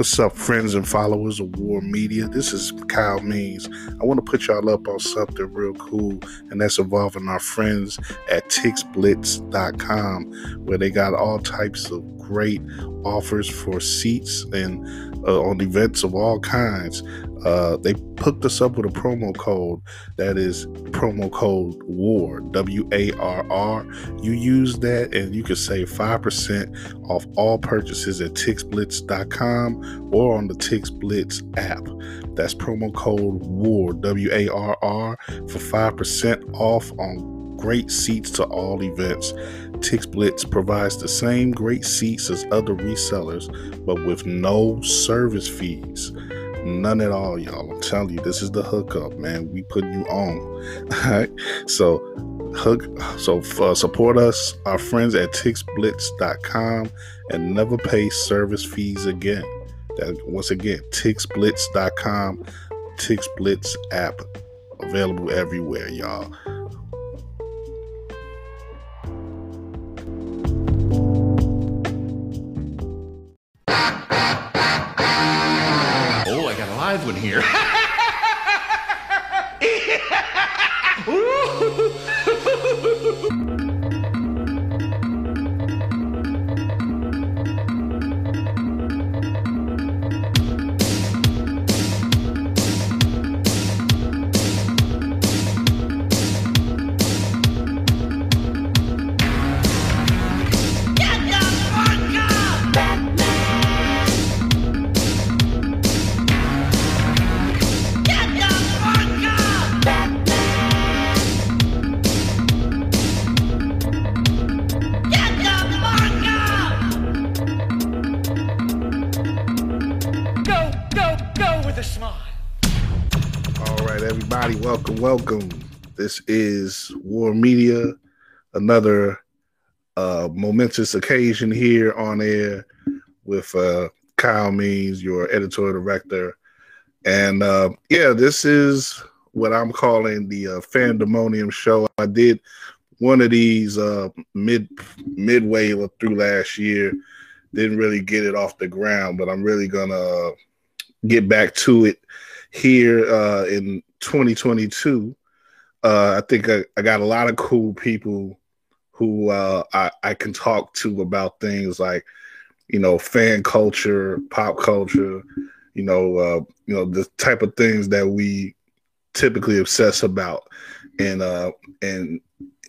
What's up, friends and followers of War Media? This is Kyle Means. I want to put y'all up on something real cool, and that's involving our friends at TixBlitz.com, where they got all types of great offers for seats and uh, on events of all kinds. Uh, they hooked us up with a promo code that is promo code WAR, W A R R. You use that and you can save 5% off all purchases at TixBlitz.com or on the TixBlitz app. That's promo code WAR, W A R R, for 5% off on great seats to all events. TixBlitz provides the same great seats as other resellers, but with no service fees. None at all, y'all. I'm telling you, this is the hookup, man. We put you on. All right. So hook so uh, support us, our friends at tixblitz.com and never pay service fees again. That once again, tixblitz.com, TixBlitz app available everywhere, y'all. One here. welcome, welcome. This is War Media, another uh, momentous occasion here on air with uh, Kyle Means, your editorial director. And uh, yeah, this is what I'm calling the uh, Fandemonium show. I did one of these uh, mid midway through last year. Didn't really get it off the ground, but I'm really gonna get back to it here uh, in 2022, uh, I think I, I, got a lot of cool people who uh, I, I can talk to about things like, you know, fan culture, pop culture, you know, uh, you know, the type of things that we typically obsess about, and uh, and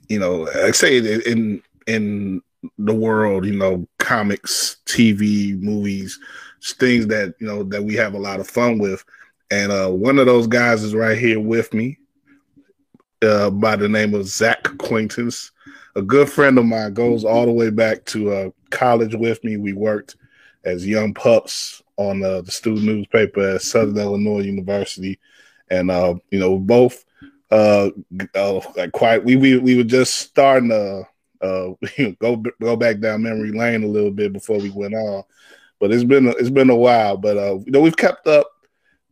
you know, I say in in the world, you know, comics, TV, movies, things that you know that we have a lot of fun with and uh, one of those guys is right here with me uh, by the name of Zack Quaintance. A good friend of mine goes all the way back to uh, college with me. We worked as young pups on uh, the student newspaper at Southern Illinois University. And, uh, you know, both uh, like quite, we, we, we were just starting to go, go back down memory lane a little bit before we went on. But it's been, it's been a while, but, you know, we've kept up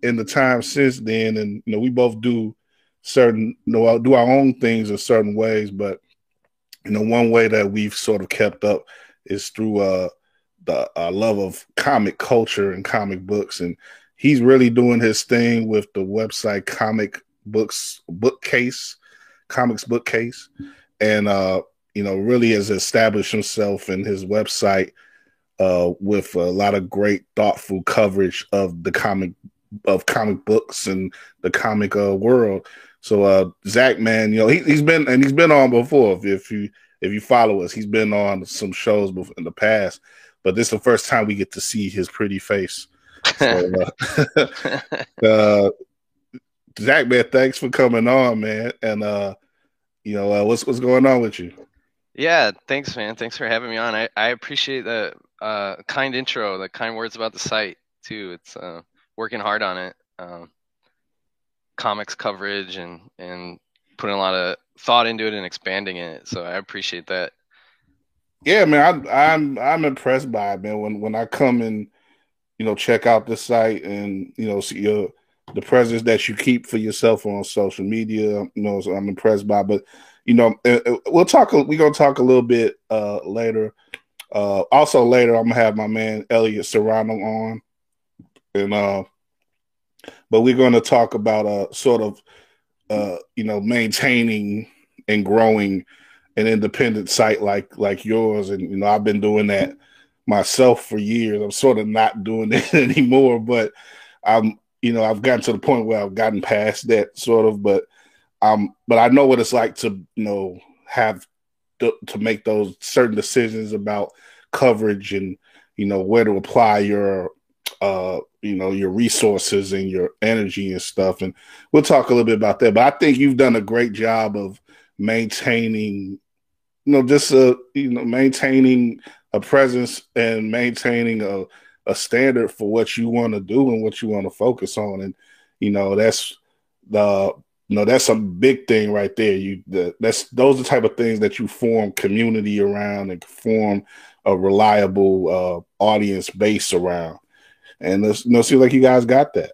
in the time since then, and you know, we both do certain, you know, do our own things in certain ways. But you know, one way that we've sort of kept up is through uh, the love of comic culture and comic books, and he's really doing his thing with the website Comic Books Bookcase, Comics Bookcase, and uh, you know, really has established himself in his website. Uh, with a lot of great, thoughtful coverage of the comic of comic books and the comic uh, world. So uh, Zach, man, you know he, has been and he's been on before. If, if, you if you follow us, he's been on some shows before, in the past, but this is the first time we get to see his pretty face. So, uh, uh, Zach, man, thanks for coming on, man. And uh, you know uh, what's what's going on with you? Yeah, thanks, man. Thanks for having me on. I, I appreciate the uh, kind intro, the kind words about the site too. It's uh, working hard on it. Um, comics coverage and and putting a lot of thought into it and expanding it. So I appreciate that. Yeah, man, I, I'm I'm impressed by it, man. When when I come and you know check out the site and you know see your the presence that you keep for yourself on social media, you know, so I'm impressed by. But you know, uh, uh, we'll talk. We're gonna talk a little bit uh, later. Uh, also later, I'm gonna have my man Elliot Serrano on and uh, but we're going to talk about a sort of uh, you know maintaining and growing an independent site like like yours, and you know I've been doing that myself for years. I'm sort of not doing it anymore, but I'm you know I've gotten to the point where I've gotten past that sort of, but um, but I know what it's like to you know have to make those certain decisions about coverage and you know where to apply your uh you know your resources and your energy and stuff and we'll talk a little bit about that but i think you've done a great job of maintaining you know just a you know maintaining a presence and maintaining a, a standard for what you want to do and what you want to focus on and you know that's the you know that's a big thing right there. You that's those are the type of things that you form community around and form a reliable uh, audience base around and it's you know seems like you guys got that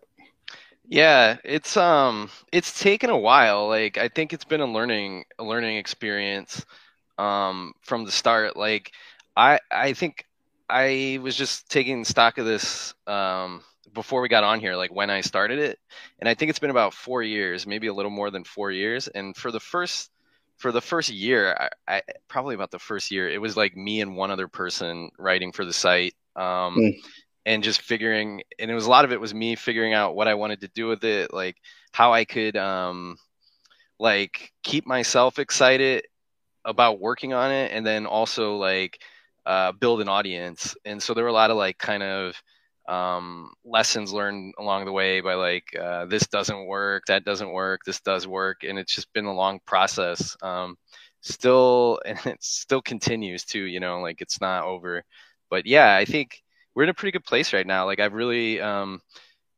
yeah it's um it's taken a while like i think it's been a learning a learning experience um from the start like i i think i was just taking stock of this um before we got on here, like when I started it, and I think it's been about four years, maybe a little more than four years. And for the first for the first year, I, I probably about the first year, it was like me and one other person writing for the site. Um, mm. And just figuring, and it was a lot of it was me figuring out what I wanted to do with it, like how I could, um, like keep myself excited about working on it, and then also like uh, build an audience. And so there were a lot of like kind of um, lessons learned along the way by like uh, this doesn't work, that doesn't work, this does work, and it's just been a long process. Um, still, and it still continues to, you know, like it's not over. But yeah, I think we're in a pretty good place right now. Like I've really um,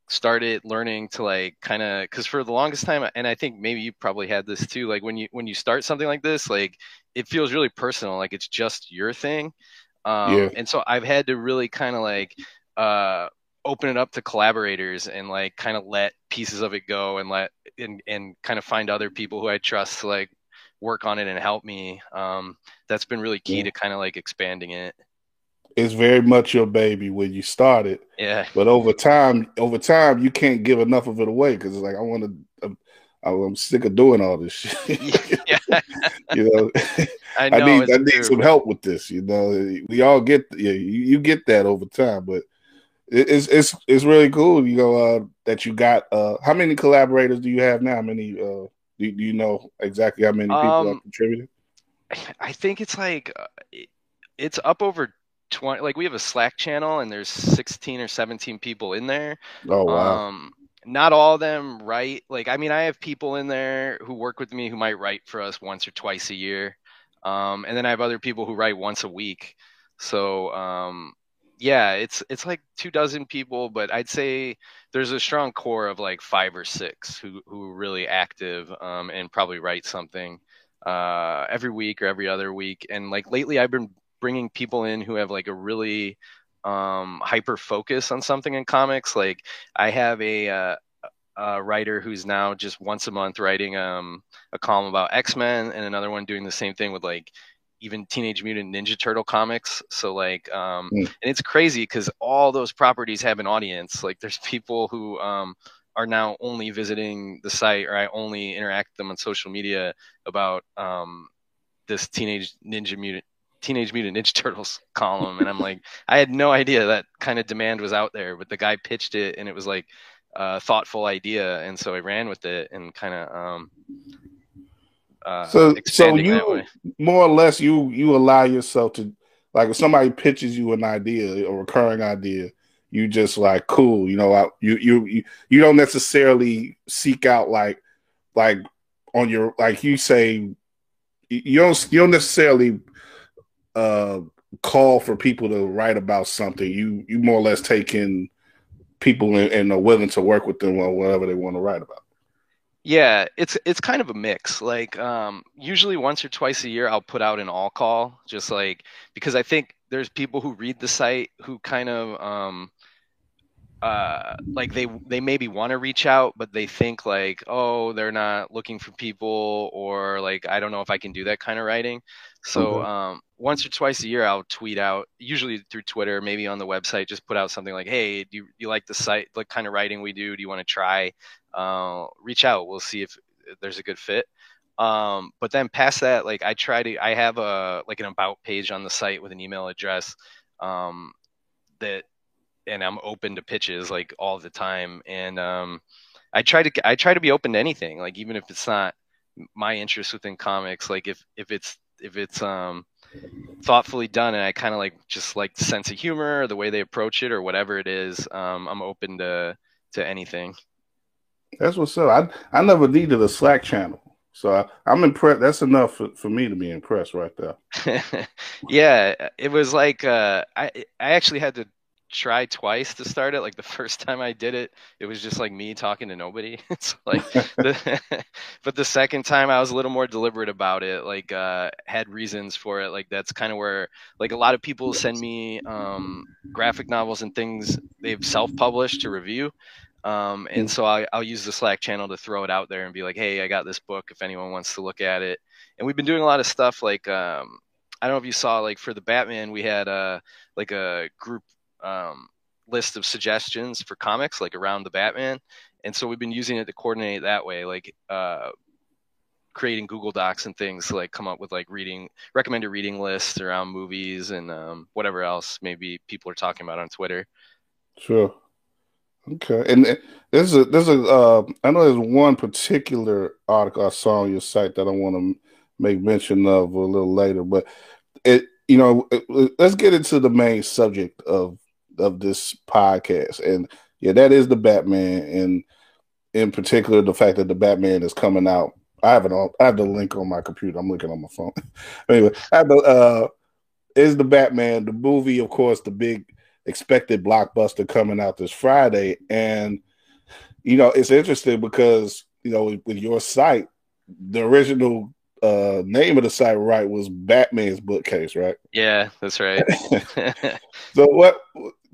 started learning to like kind of because for the longest time, and I think maybe you probably had this too. Like when you when you start something like this, like it feels really personal, like it's just your thing. Um, yeah. And so I've had to really kind of like uh, open it up to collaborators and like kind of let pieces of it go and let and and kind of find other people who I trust to like work on it and help me. Um, that's been really key yeah. to kind of like expanding it. It's very much your baby when you start it. Yeah. But over time, over time, you can't give enough of it away because it's like I want to. I'm, I'm, sick of doing all this shit. yeah. you know, I, know, I need I need true. some help with this. You know, we all get yeah, you, you get that over time, but it's it's it's really cool. You know uh, that you got. Uh, how many collaborators do you have now? How many? Uh, do, do you know exactly how many people um, are contributing? I think it's like uh, it's up over 20 like we have a slack channel and there's 16 or 17 people in there. Oh wow. Um, not all of them write like i mean i have people in there who work with me who might write for us once or twice a year. Um, and then i have other people who write once a week. So um, yeah, it's it's like two dozen people, but I'd say there's a strong core of like five or six who who are really active um, and probably write something uh, every week or every other week. And like lately, I've been bringing people in who have like a really um, hyper focus on something in comics. Like I have a, uh, a writer who's now just once a month writing um, a column about X Men, and another one doing the same thing with like even Teenage Mutant Ninja Turtle comics. So like, um, mm. and it's crazy because all those properties have an audience. Like, there's people who um, are now only visiting the site, or I only interact with them on social media about um, this Teenage Ninja Mutant. Teenage Mutant Ninja Turtles column, and I'm like, I had no idea that kind of demand was out there, but the guy pitched it, and it was like a thoughtful idea, and so I ran with it, and kind of um, uh, so so you more or less you you allow yourself to like if somebody pitches you an idea a recurring idea you just like cool you know you you you, you don't necessarily seek out like like on your like you say you don't you don't necessarily uh call for people to write about something you you more or less take in people and, and are willing to work with them on whatever they want to write about yeah, it's it's kind of a mix. Like um, usually once or twice a year, I'll put out an all call, just like because I think there's people who read the site who kind of um, uh, like they they maybe want to reach out, but they think like, oh, they're not looking for people, or like I don't know if I can do that kind of writing. So okay. um, once or twice a year, I'll tweet out, usually through Twitter, maybe on the website, just put out something like, "Hey, do you, do you like the site, like kind of writing we do? Do you want to try? Uh, reach out. We'll see if there's a good fit." Um, but then past that, like I try to, I have a like an about page on the site with an email address um, that, and I'm open to pitches like all the time. And um, I try to, I try to be open to anything, like even if it's not my interest within comics. Like if if it's if it's um thoughtfully done and I kind of like just like the sense of humor, or the way they approach it, or whatever it is, um, I'm open to to anything. That's what's up. I I never needed a Slack channel. So I, am impressed. That's enough for, for me to be impressed right there. yeah, it was like uh, I I actually had to try twice to start it. Like the first time I did it, it was just like me talking to nobody. it's like, the, but the second time I was a little more deliberate about it. Like uh, had reasons for it. Like that's kind of where like a lot of people send me um, graphic novels and things they've self-published to review. Um, and mm. so I, will use the Slack channel to throw it out there and be like, hey, I got this book if anyone wants to look at it. And we've been doing a lot of stuff like, um, I don't know if you saw, like for the Batman, we had uh, like a group um, list of suggestions for comics, like around the Batman. And so we've been using it to coordinate that way, like uh, creating Google Docs and things to like come up with like reading recommended reading lists around movies and um, whatever else maybe people are talking about on Twitter. Sure. Okay, and there's a there's a uh, I know there's one particular article I saw on your site that I want to make mention of a little later, but it you know let's get into the main subject of of this podcast, and yeah, that is the Batman, and in particular the fact that the Batman is coming out. I have it on. I have the link on my computer. I'm looking on my phone. anyway, I have the uh, is the Batman the movie? Of course, the big expected blockbuster coming out this Friday. And, you know, it's interesting because, you know, with, with your site, the original uh, name of the site, right, was Batman's bookcase, right? Yeah, that's right. so, what?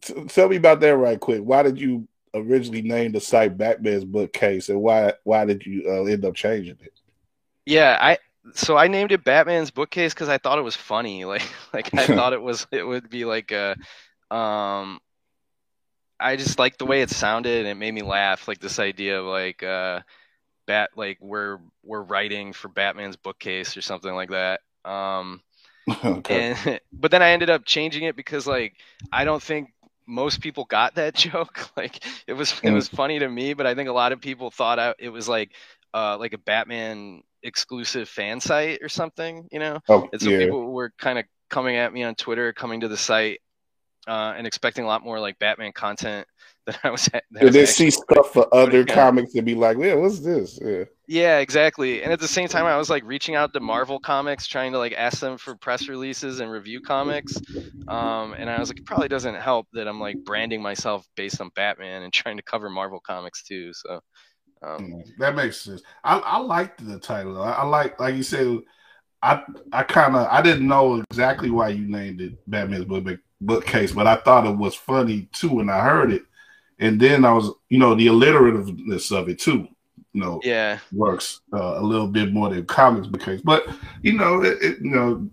T- tell me about that right quick. Why did you originally name the site Batman's bookcase, and why why did you uh, end up changing it? Yeah, I so I named it Batman's bookcase because I thought it was funny. Like like I thought it was it would be like a um, I just like the way it sounded and it made me laugh. Like this idea of like uh, bat like we're we're writing for Batman's bookcase or something like that. Um, okay. and but then I ended up changing it because like I don't think most people got that joke. like it was it was funny to me, but I think a lot of people thought I, it was like uh, like a Batman exclusive fan site or something, you know. Oh, and so yeah. people were kind of coming at me on Twitter, coming to the site uh, and expecting a lot more like Batman content than I was. That Did they see stuff for other comics and be like, "Yeah, what's this?" Yeah. Yeah, exactly. And at the same time, I was like reaching out to Marvel Comics, trying to like ask them for press releases and review comics. Um, and I was like, it probably doesn't help that I'm like branding myself based on Batman and trying to cover Marvel Comics too. So um, mm, that makes sense. I, I liked the title. I, I like, like you said, I I kind of I didn't know exactly why you named it Batman's book, bookcase, but I thought it was funny too when I heard it. And then I was, you know, the alliterativeness of it too, you know, yeah, works uh, a little bit more than comics bookcase. But you know, it, it, you know,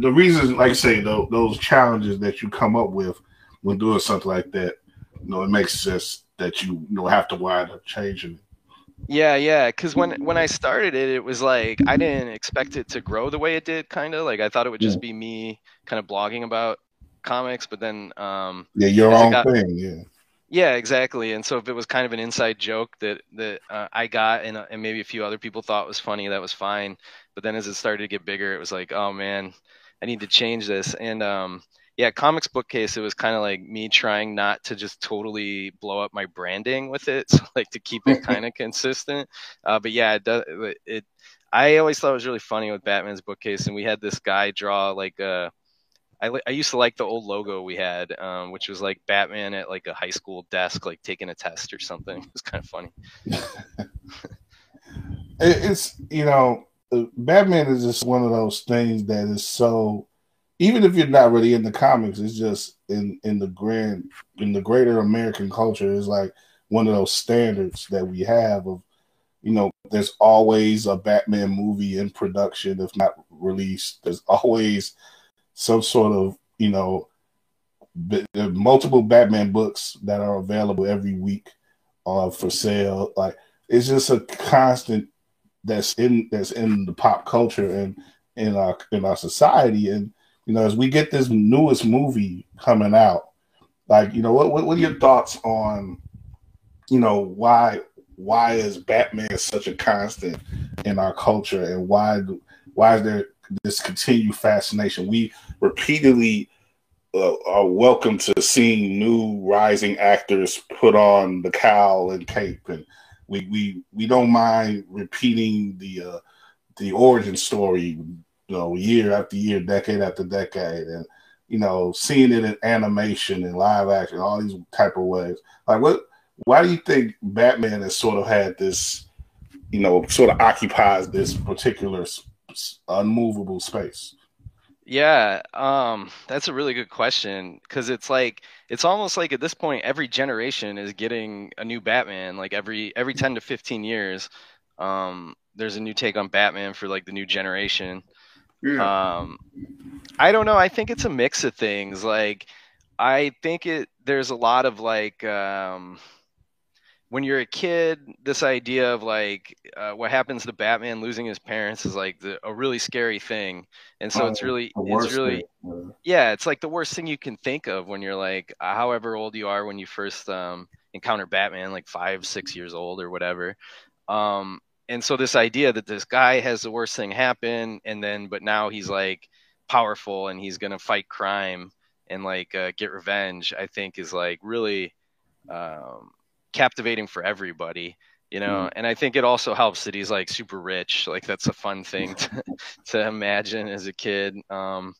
the reasons, like I say, those, those challenges that you come up with when doing something like that, you know, it makes sense that you, you know have to wind up changing it. Yeah, yeah. Because when when I started it, it was like I didn't expect it to grow the way it did. Kind of like I thought it would just be me kind of blogging about comics, but then um, yeah, your own got, thing, yeah. Yeah, exactly. And so if it was kind of an inside joke that that uh, I got and uh, and maybe a few other people thought was funny, that was fine. But then as it started to get bigger, it was like, oh man, I need to change this. And um, yeah, comics bookcase. It was kind of like me trying not to just totally blow up my branding with it, so like to keep it kind of consistent. Uh, but yeah, it does. It I always thought it was really funny with Batman's bookcase, and we had this guy draw like a uh, I, I used to like the old logo we had, um, which was like Batman at like a high school desk, like taking a test or something. It was kind of funny. it's you know, Batman is just one of those things that is so. Even if you're not really in the comics, it's just in in the grand in the greater American culture is like one of those standards that we have of you know, there's always a Batman movie in production, if not released. There's always some sort of, you know, multiple Batman books that are available every week uh, for sale. Like it's just a constant that's in that's in the pop culture and in our in our society. And you know, as we get this newest movie coming out, like you know, what what, what are your thoughts on you know why why is Batman such a constant in our culture and why why is there this continued fascination? We repeatedly uh, are welcome to seeing new rising actors put on the cowl and cape, and we we we don't mind repeating the uh, the origin story, you know, year after year, decade after decade, and you know, seeing it in animation and live action, all these type of ways. Like, what? Why do you think Batman has sort of had this, you know, sort of occupies this particular unmovable space? Yeah, um, that's a really good question because it's like it's almost like at this point every generation is getting a new Batman. Like every every ten to fifteen years, um, there's a new take on Batman for like the new generation. Yeah. Um, I don't know. I think it's a mix of things. Like I think it there's a lot of like um, when you're a kid, this idea of like uh, what happens to Batman losing his parents is like the, a really scary thing, and so oh, it's really it's really thing. yeah, it's like the worst thing you can think of when you're like however old you are when you first um, encounter Batman, like five six years old or whatever. Um, and so this idea that this guy has the worst thing happen, and then but now he's like powerful and he's gonna fight crime and like uh, get revenge, I think is like really. Um, captivating for everybody you know? Mm. and i think it also helps that he's like super rich. Like that's a fun thing to, to imagine as a kid. Um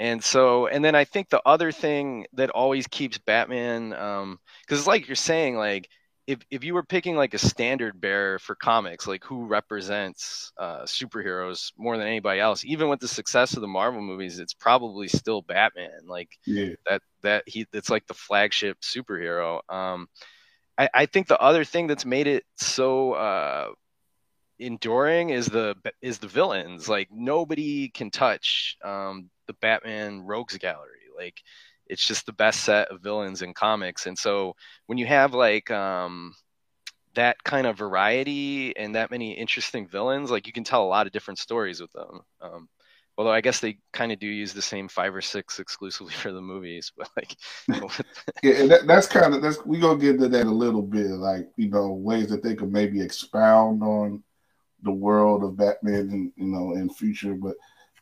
and so and then i think the other thing that always keeps batman um because it's like you're saying like if, if you were picking like a standard bearer for comics like who represents uh, superheroes more than anybody else even with the success of the marvel movies it's probably still batman. Like yeah. that that he it's like the flagship superhero. Um I, I think the other thing that's made it so uh, enduring is the is the villains. Like nobody can touch um, the Batman Rogues Gallery. Like it's just the best set of villains in comics. And so when you have like um, that kind of variety and that many interesting villains, like you can tell a lot of different stories with them. Um, Although I guess they kind of do use the same five or six exclusively for the movies, but like, yeah, that, that's kind of that's we gonna get into that a little bit, like you know ways that they could maybe expound on the world of Batman, and you know, in future. But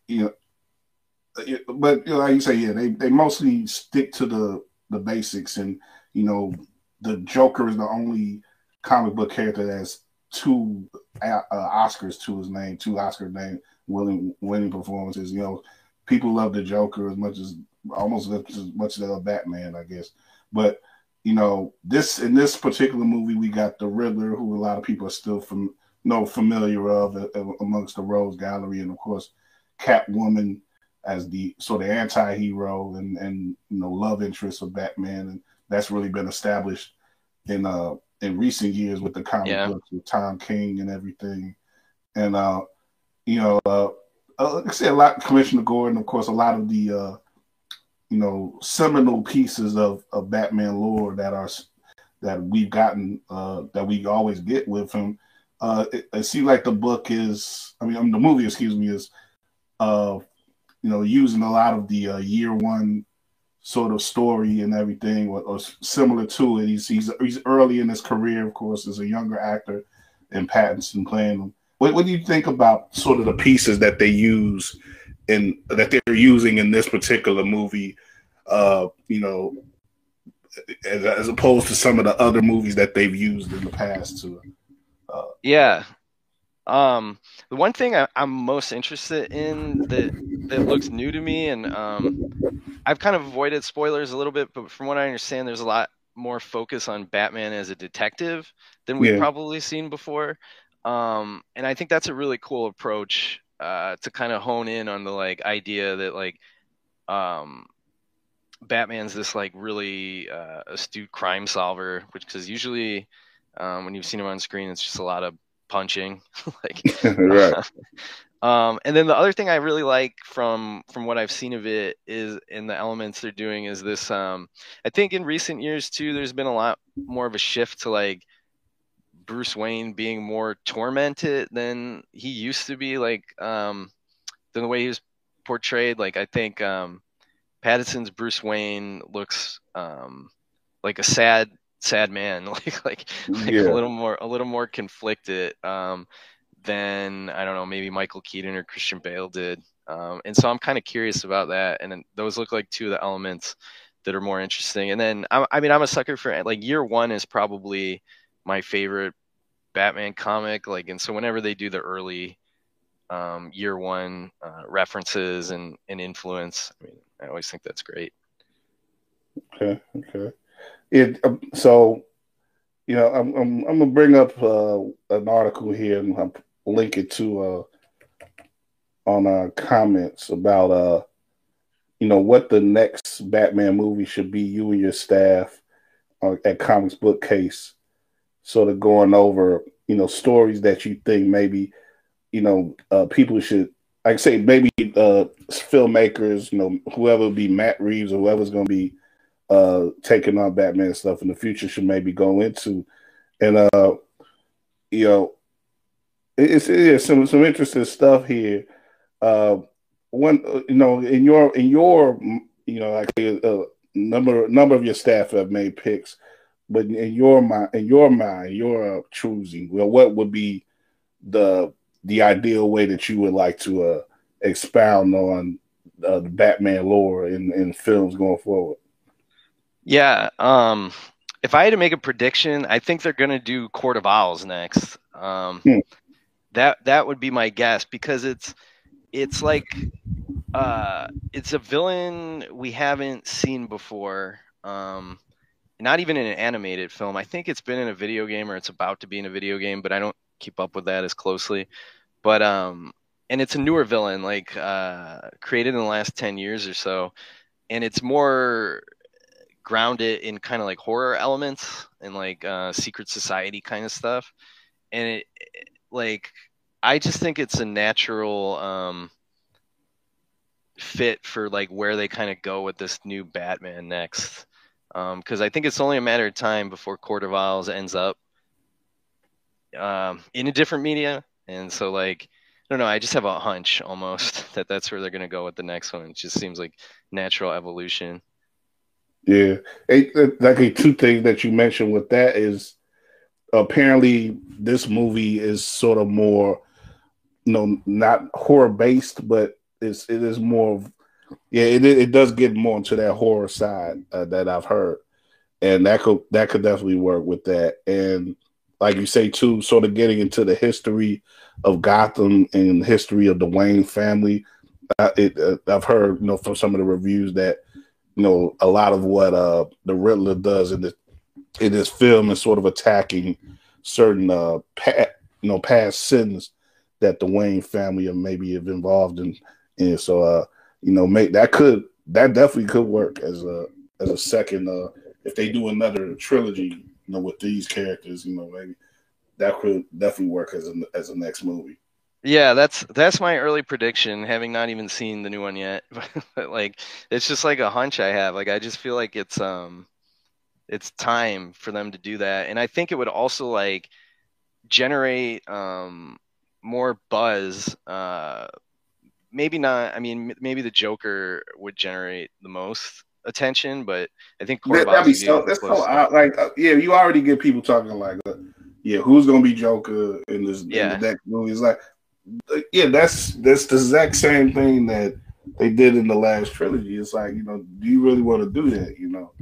you know, but you know, like you say, yeah, they they mostly stick to the the basics, and you know, the Joker is the only comic book character that has two uh, Oscars to his name, two Oscar names winning winning performances. You know, people love the Joker as much as almost as much as they love Batman, I guess. But you know, this in this particular movie, we got the Riddler, who a lot of people are still from you know familiar of uh, uh, amongst the Rogues Gallery, and of course, Catwoman as the sort of anti-hero and and you know love interest of Batman, and that's really been established in uh in recent years with the comic yeah. books with Tom King and everything. And uh you know, uh, uh, I said, a lot. Commissioner Gordon, of course, a lot of the uh, you know seminal pieces of, of Batman lore that are that we've gotten uh, that we always get with him. Uh, it, it seems like the book is, I mean, I mean, the movie, excuse me, is uh, you know using a lot of the uh, year one sort of story and everything, or, or similar to it. He's, he's he's early in his career, of course, as a younger actor, and Pattinson playing him. What, what do you think about sort of the pieces that they use in that they're using in this particular movie? Uh, you know, as, as, opposed to some of the other movies that they've used in the past. To uh, yeah, um, the one thing I, am most interested in that that looks new to me, and um, I've kind of avoided spoilers a little bit, but from what I understand, there's a lot more focus on Batman as a detective than we've yeah. probably seen before. Um, and I think that's a really cool approach uh, to kind of hone in on the like idea that like um, Batman's this like really uh, astute crime solver, which because usually Um, when you've seen him on screen, it's just a lot of punching. like, right. Um, and then the other thing I really like from from what I've seen of it is in the elements they're doing is this. Um, I think in recent years too, there's been a lot more of a shift to like Bruce Wayne being more tormented than he used to be, like um, than the way he was portrayed. Like I think um, Pattinson's Bruce Wayne looks um, like a sad, sad man, like like, like yeah. a little more a little more conflicted. Um, than I don't know, maybe Michael Keaton or Christian Bale did. Um, and so I'm kind of curious about that. And those look like two of the elements that are more interesting. And then I, I mean, I'm a sucker for like year one is probably my favorite Batman comic. Like, and so whenever they do the early um, year one uh, references and, and influence, I mean, I always think that's great. Okay. Okay. It um, so you know I'm I'm, I'm gonna bring up uh, an article here and I'm link it to uh, on our comments about uh, you know what the next Batman movie should be. You and your staff uh, at Comics Bookcase, sort of going over you know stories that you think maybe you know uh, people should. I say maybe uh, filmmakers, you know, whoever be Matt Reeves or whoever's going to be uh, taking on Batman stuff in the future should maybe go into, and uh, you know, it's, it's some some interesting stuff here. Uh, one, you know, in your in your you know, like a, a number number of your staff have made picks, but in your mind, in your mind, you're uh, choosing. Well, what would be the the ideal way that you would like to uh, expound on uh, the Batman lore in, in films going forward? Yeah, um, if I had to make a prediction, I think they're going to do Court of Owls next. Um, hmm. That that would be my guess because it's it's like uh, it's a villain we haven't seen before. Um, not even in an animated film. I think it's been in a video game or it's about to be in a video game, but I don't keep up with that as closely. But um, and it's a newer villain, like uh, created in the last ten years or so, and it's more grounded in kind of like horror elements and like uh, secret society kind of stuff. And it, like I just think it's a natural um, fit for like where they kind of go with this new Batman next. Because um, I think it's only a matter of time before Owls ends up um, in a different media, and so like I don't know. I just have a hunch almost that that's where they're going to go with the next one. It just seems like natural evolution. Yeah, it, like two things that you mentioned with that is apparently this movie is sort of more you know not horror based but it's it is more of yeah it it does get more into that horror side uh, that I've heard. And that could that could definitely work with that. And like you say too sort of getting into the history of Gotham and history of the Wayne family. Uh, it, uh, I've heard you know from some of the reviews that you know a lot of what uh the Riddler does in this in this film is sort of attacking certain uh past, you know past sins that the Wayne family maybe have involved in. And so uh you know make that could that definitely could work as a as a second uh if they do another trilogy you know with these characters you know maybe that could definitely work as a as a next movie. Yeah, that's that's my early prediction, having not even seen the new one yet. like it's just like a hunch I have. Like I just feel like it's um it's time for them to do that. And I think it would also like generate um more buzz. Uh maybe not I mean maybe the Joker would generate the most attention, but I think that, that'd be so that's so uh, like uh, yeah, you already get people talking like uh, yeah, who's gonna be Joker in this yeah. in the next movie? It's like yeah, that's that's the exact same thing that they did in the last trilogy. It's like, you know, do you really want to do that? You know.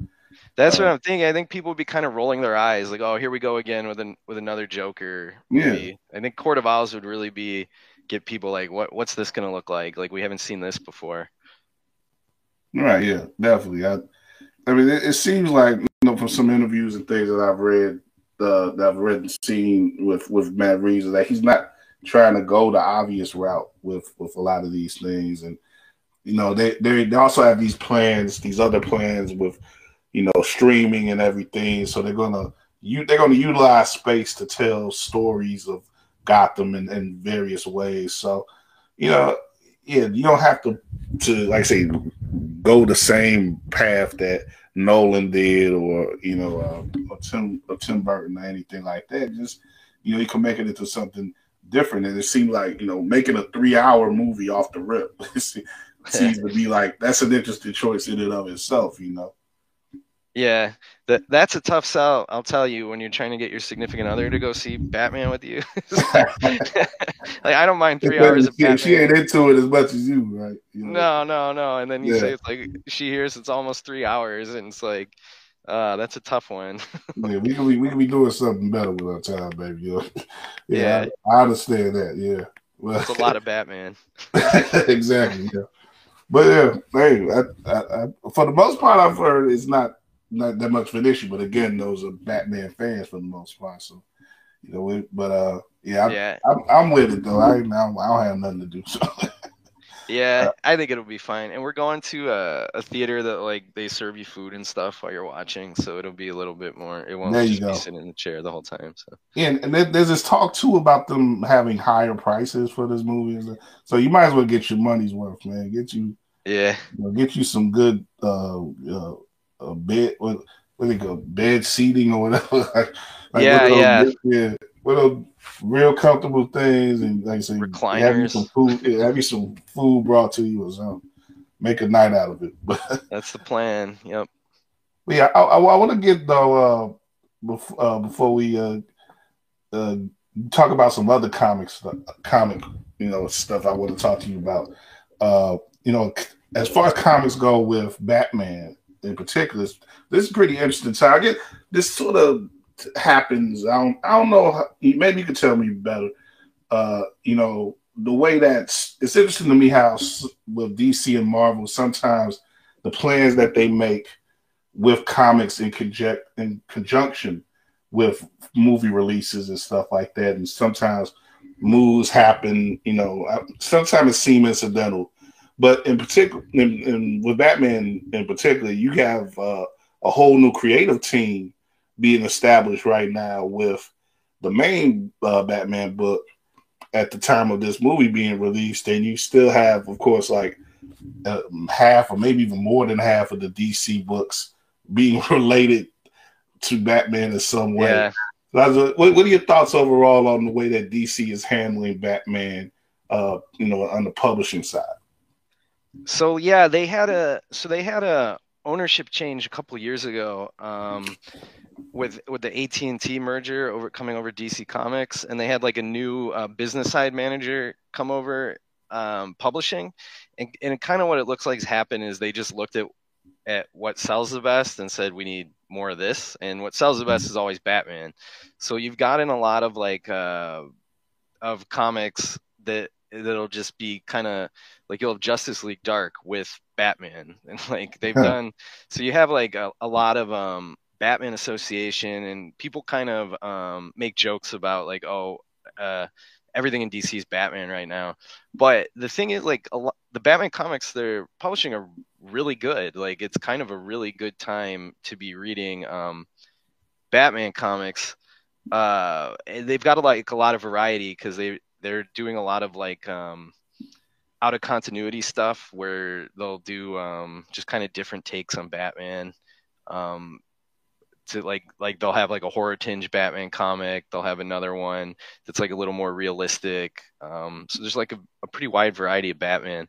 That's uh, what I'm thinking. I think people would be kind of rolling their eyes, like, "Oh, here we go again with an with another Joker movie." Yeah. I think Court of Owls would really be get people like, "What what's this going to look like? Like we haven't seen this before." Right. Yeah. Definitely. I. I mean, it, it seems like you know from some interviews and things that I've read, uh, that I've read and seen with with Matt Reeves, that he's not trying to go the obvious route with with a lot of these things, and you know they they, also have these plans, these other plans with you know streaming and everything. So they're gonna you they're to utilize space to tell stories of Gotham in, in various ways. So, you know, yeah, you don't have to to like I say go the same path that Nolan did, or you know, uh, or Tim or Tim Burton or anything like that. Just you know, you can make it into something different. And it seemed like you know, making a three-hour movie off the rip seems to be like that's an interesting choice in and of itself. You know. Yeah, that that's a tough sell. I'll tell you when you're trying to get your significant other to go see Batman with you. like I don't mind three hours of Batman. She ain't into it as much as you, right? You know? No, no, no. And then you yeah. say it's like she hears it's almost three hours, and it's like, uh, that's a tough one. yeah, we can be we can be doing something better with our time, baby. You know? yeah, yeah. I, I, understand that. Yeah, well, it's a lot of Batman. exactly. Yeah, but yeah, hey, I, I, for the most part, I've heard it's not not that much of an issue. But again, those are Batman fans for the most part. So, you know, we, but uh, yeah, yeah. I, am I'm with it though. I, I don't have nothing to do. So. yeah, uh, I think it'll be fine. And we're going to a, a, theater that like they serve you food and stuff while you're watching, so it'll be a little bit more. It won't just go. be sitting in the chair the whole time. So yeah, and, and there's this talk too about them having higher prices for this movie. So you might as well get your money's worth, man. Get you. Yeah. You know, get you some good uh, uh, a bed what what they call bed seating or whatever. like, like yeah, yeah. yeah. What a real comfortable things and like I say recliners. Have you some food yeah, have you some food brought to you or something. Make a night out of it. But That's the plan. Yep. yeah, I, I, I want to get though uh, before, uh, before we uh, uh, talk about some other comics, uh, comic, you know, stuff I want to talk to you about. Uh, you know, as far as comics go with Batman, in particular. This is pretty interesting. So I get this sort of happens. I don't I don't know. How, maybe you could tell me better. Uh, you know the way that's it's interesting to me how with DC and Marvel sometimes the plans that they make with comics in conject in conjunction with movie releases and stuff like that, and sometimes moves happen. You know, sometimes it seems incidental but in particular, in, in, with Batman in particular, you have uh, a whole new creative team being established right now with the main uh, Batman book at the time of this movie being released, and you still have, of course, like uh, half or maybe even more than half of the DC books being related to Batman in some way. Yeah. what, what, are your thoughts overall on the way that DC is handling Batman? Uh, you know, on the publishing side. So yeah, they had a so they had a ownership change a couple years ago um, with with the AT and T merger over coming over DC Comics, and they had like a new uh, business side manager come over um, publishing, and, and kind of what it looks like has happened is they just looked at at what sells the best and said we need more of this, and what sells the best is always Batman. So you've gotten a lot of like uh, of comics that that'll just be kind of like you'll have Justice League Dark with Batman, and like they've done. So you have like a, a lot of um, Batman Association, and people kind of um, make jokes about like, oh, uh, everything in DC is Batman right now. But the thing is, like, a lot, the Batman comics they're publishing are really good. Like, it's kind of a really good time to be reading um, Batman comics. Uh, they've got a, like a lot of variety because they they're doing a lot of like um, out of continuity stuff where they'll do um, just kind of different takes on Batman. Um, to like like they'll have like a horror tinge Batman comic. They'll have another one that's like a little more realistic. Um, so there's like a, a, pretty wide variety of Batman.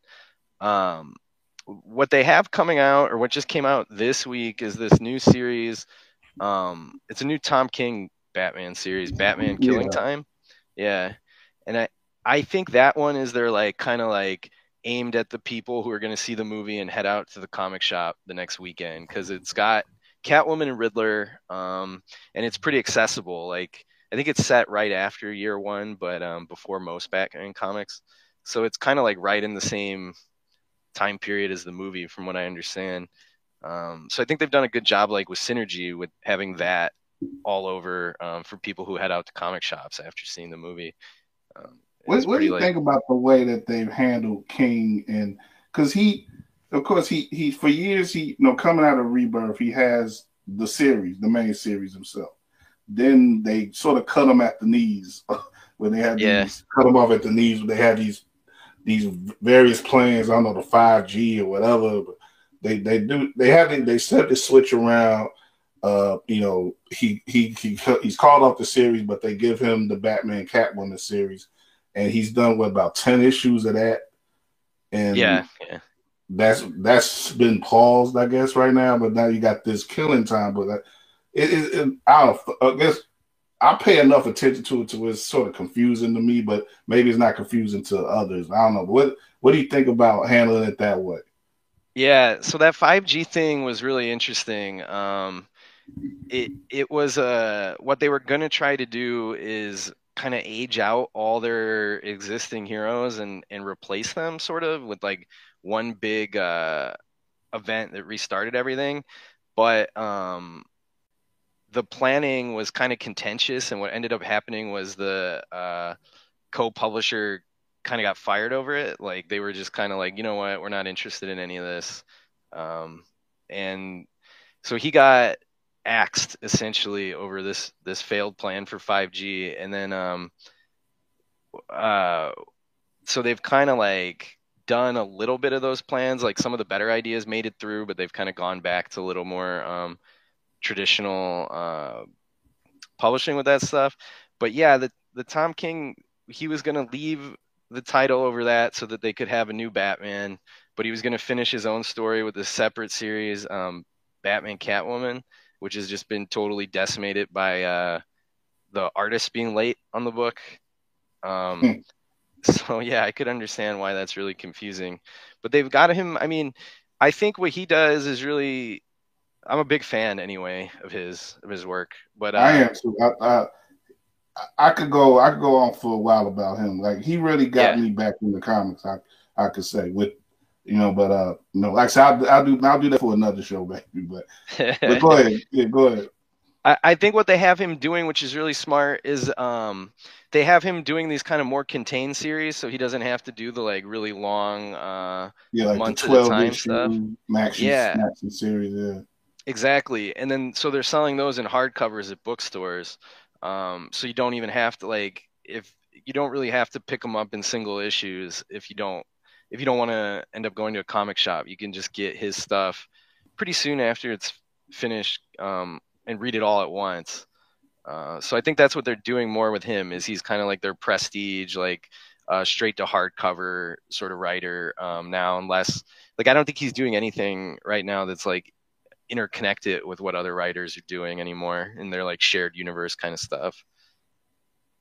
Um, what they have coming out or what just came out this week is this new series. Um, it's a new Tom King Batman series, Batman Killing yeah. Time. Yeah, and I I think that one is their like kind of like aimed at the people who are going to see the movie and head out to the comic shop the next weekend because it's got Catwoman and Riddler, um, and it's pretty accessible. Like I think it's set right after year one, but um, before most Batman comics, so it's kind of like right in the same time period as the movie, from what I understand. Um, so I think they've done a good job, like with synergy, with having that all over um, for people who head out to comic shops after seeing the movie. What, what do you like... think about the way that they've handled King and because he, of course, he he for years he you know coming out of Rebirth he has the series, the main series himself. then they sort of cut them at the knees when they had Yeah. these cut them off at the knees when they had these these various plans. I don't know the five G or whatever, but they they do they have it- they set the switch around. Uh, you know, he he he he's called off the series, but they give him the Batman Catwoman series, and he's done what about ten issues of that. And Yeah, yeah. that's that's been paused, I guess, right now. But now you got this killing time. But that, it, it, it I don't. I guess I pay enough attention to it to it's sort of confusing to me, but maybe it's not confusing to others. I don't know. What What do you think about handling it that way? Yeah, so that 5G thing was really interesting. Um, it it was uh, what they were gonna try to do is kind of age out all their existing heroes and and replace them sort of with like one big uh, event that restarted everything. But um, the planning was kind of contentious, and what ended up happening was the uh, co-publisher kind of got fired over it. Like they were just kind of like, you know what, we're not interested in any of this. Um, and so he got axed essentially over this this failed plan for 5G, and then um, uh, so they've kind of like done a little bit of those plans. Like some of the better ideas made it through, but they've kind of gone back to a little more um, traditional uh, publishing with that stuff. But yeah, the the Tom King he was gonna leave the title over that so that they could have a new Batman, but he was gonna finish his own story with a separate series, um, Batman Catwoman, which has just been totally decimated by uh, the artist being late on the book. Um, Hmm. so yeah, I could understand why that's really confusing. But they've got him. I mean, I think what he does is really. I'm a big fan anyway of his of his work. But uh, I am too. I, I I could go. I could go on for a while about him. Like he really got Yeah. me back in the comics. I I could say with you know, but uh, no, like I said, I'll, I'll do I'll do that for another show, baby. But but go ahead, yeah, go ahead. I, I think what they have him doing, which is really smart, is um, they have him doing these kind of more contained series, so he doesn't have to do the like really long. Uh, Yeah, like months the at a twelve time stuff. Max Yeah. Max series. Yeah, exactly, and then so they're selling those in hardcovers at bookstores, um, so you don't even have to like if you don't really have to pick them up in single issues if you don't if you don't want to end up going to a comic shop, you can just get his stuff pretty soon after it's finished um, and read it all at once. Uh, so I think that's what they're doing more with him is he's kind of like their prestige, like uh, straight to hardcover sort of writer um, now, unless like I don't think he's doing anything right now that's like interconnected with what other writers are doing anymore in their like shared universe kind of stuff.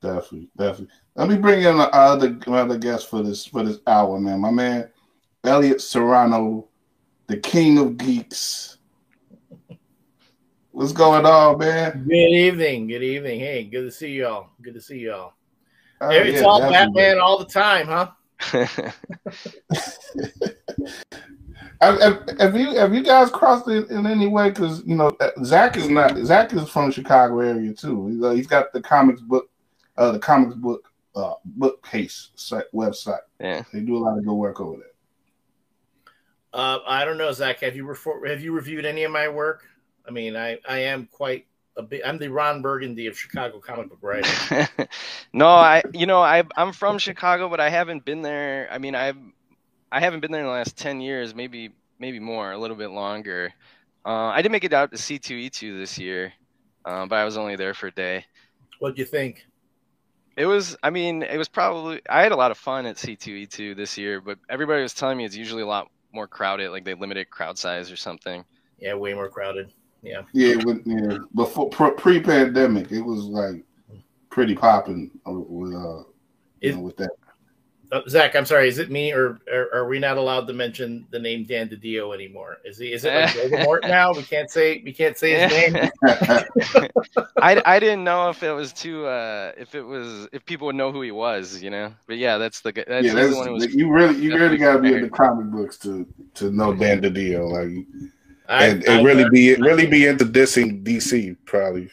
Definitely, definitely. Let me bring in another another guest for this for this hour, man. My man Elliot Serrano, the king of geeks. What's going on, man? Good evening. Good evening. Hey, good to see y'all. Good to see y'all. Oh, it's yeah, all definitely. Batman all the time, huh? Have, you have you guys crossed it in any way? Because you know Zack is not Zack is from Chicago area too. He's, uh, he's got the comics book, uh, the comics book uh, bookcase site, website. yeah. They do a lot of good work over there. Uh, I don't know, Zack. Have you refor- have you reviewed any of my work? I mean, I I am quite a bit. I'm the Ron Burgundy of Chicago comic book writing. no, I you know I I'm from Chicago, but I haven't been there. I mean I've I haven't been there in the last ten years, maybe maybe more, a little bit longer. Uh, I did make it out to C2E2 this year, uh, but I was only there for a day. What do you think? It was, I mean, it was probably I had a lot of fun at C2E2 this year, but everybody was telling me it's usually a lot more crowded, like they limited crowd size or something. Yeah, way more crowded. Yeah. Yeah, with, yeah. before pre pandemic, it was like pretty popping with uh, you It- know, with that. Uh, Zack, I'm sorry. Is it me, or, or are we not allowed to mention the name Dan DiDio anymore? Is he? Is it like Voldemort now? We can't say. We can't say his name. I, I didn't know if it was too uh if it was if people would know who he was, you know. But yeah, that's the guy- that's yeah, he's that's, the one who was you really you really got to be in the comic books to to know Dan DiDio, like I- and, and I- really be really be into dissing DC probably.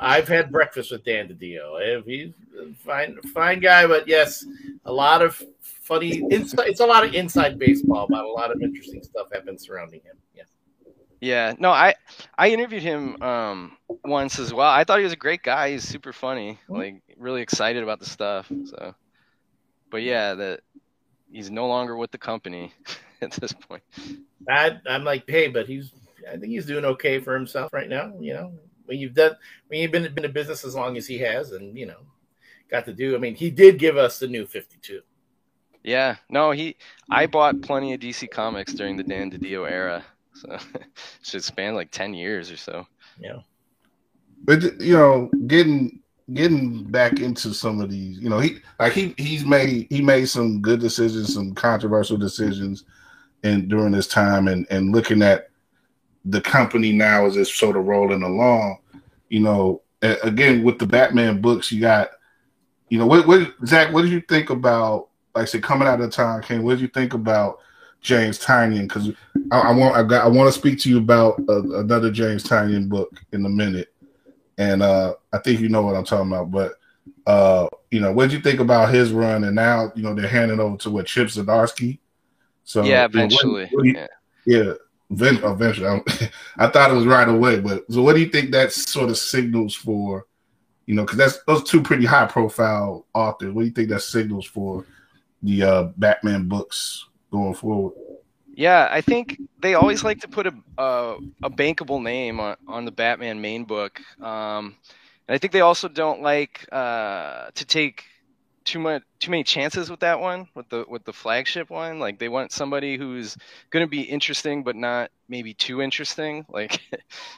I've had breakfast with Dan DiDio. He's a fine, fine guy, but yes, a lot of funny. Inside, it's a lot of inside baseball, but a lot of interesting stuff happens surrounding him. Yeah. Yeah, no, I I interviewed him um, once as well. I thought he was a great guy. He's super funny, Mm-hmm. like really excited about the stuff. So, but yeah, that he's no longer with the company at this point. I, I'm like, hey, but he's. I think he's doing okay for himself right now. You know, when you've done, when you've been been in business as long as he has, and you know, got to do. I mean, he did give us the new 52. Yeah, no, he. I bought plenty of DC comics during the Dan DiDio era, so should span like ten years or so. Yeah. But you know, getting getting back into some of these, you know, he like he he's made he made some good decisions, some controversial decisions, and during this time, and and looking at the company now is just sort of rolling along, you know, again with the Batman books, you got, you know, what what Zack, what did you think about? Like I said, coming out of Tom King, what did you think about James Tynion? Because I, I want I got I want to speak to you about uh, another James Tynion book in a minute and uh, I think you know what I'm talking about. But uh, you know, what did you think about his run? And now, you know, they're handing over to what Chip Zdarsky. So yeah, you know, what- eventually. what you- yeah. yeah, eventually. I, I thought it was right away, but so what do you think that sort of signals for? You know, because that's those two pretty high profile authors. What do you think that signals for the uh, Batman books going forward? Yeah, I think they always like to put a a, a bankable name on, on the Batman main book, um, and I think they also don't like uh, to take too much too many chances with that one with the with the flagship one. Like they want somebody who's going to be interesting but not maybe too interesting. Like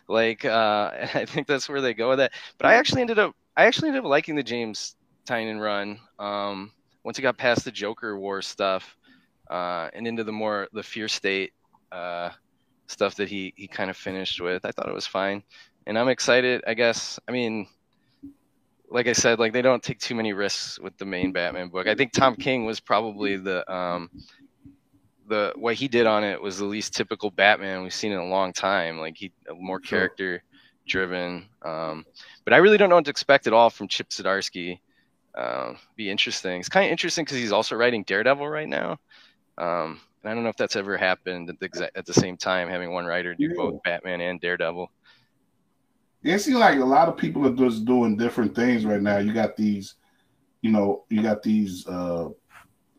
like uh, I think that's where they go with that But I actually ended up I actually ended up liking the James Tynion run um, once he got past the Joker War stuff uh, and into the more the fear state uh, stuff that he he kind of finished with. I thought it was fine, and I'm excited. I guess. I mean, like I said, like they don't take too many risks with the main Batman book. I think Tom King was probably the um, the what he did on it was the least typical Batman we've seen in a long time. Like he more character driven. Um, but I really don't know what to expect at all from Chip Zdarsky. Um, be interesting. It's kind of interesting because he's also writing Daredevil right now. Um, and I don't know if that's ever happened at the, at the same time, having one writer do both Batman and Daredevil. It seems like a lot of people are just doing different things right now. You got these, you know, you got these uh,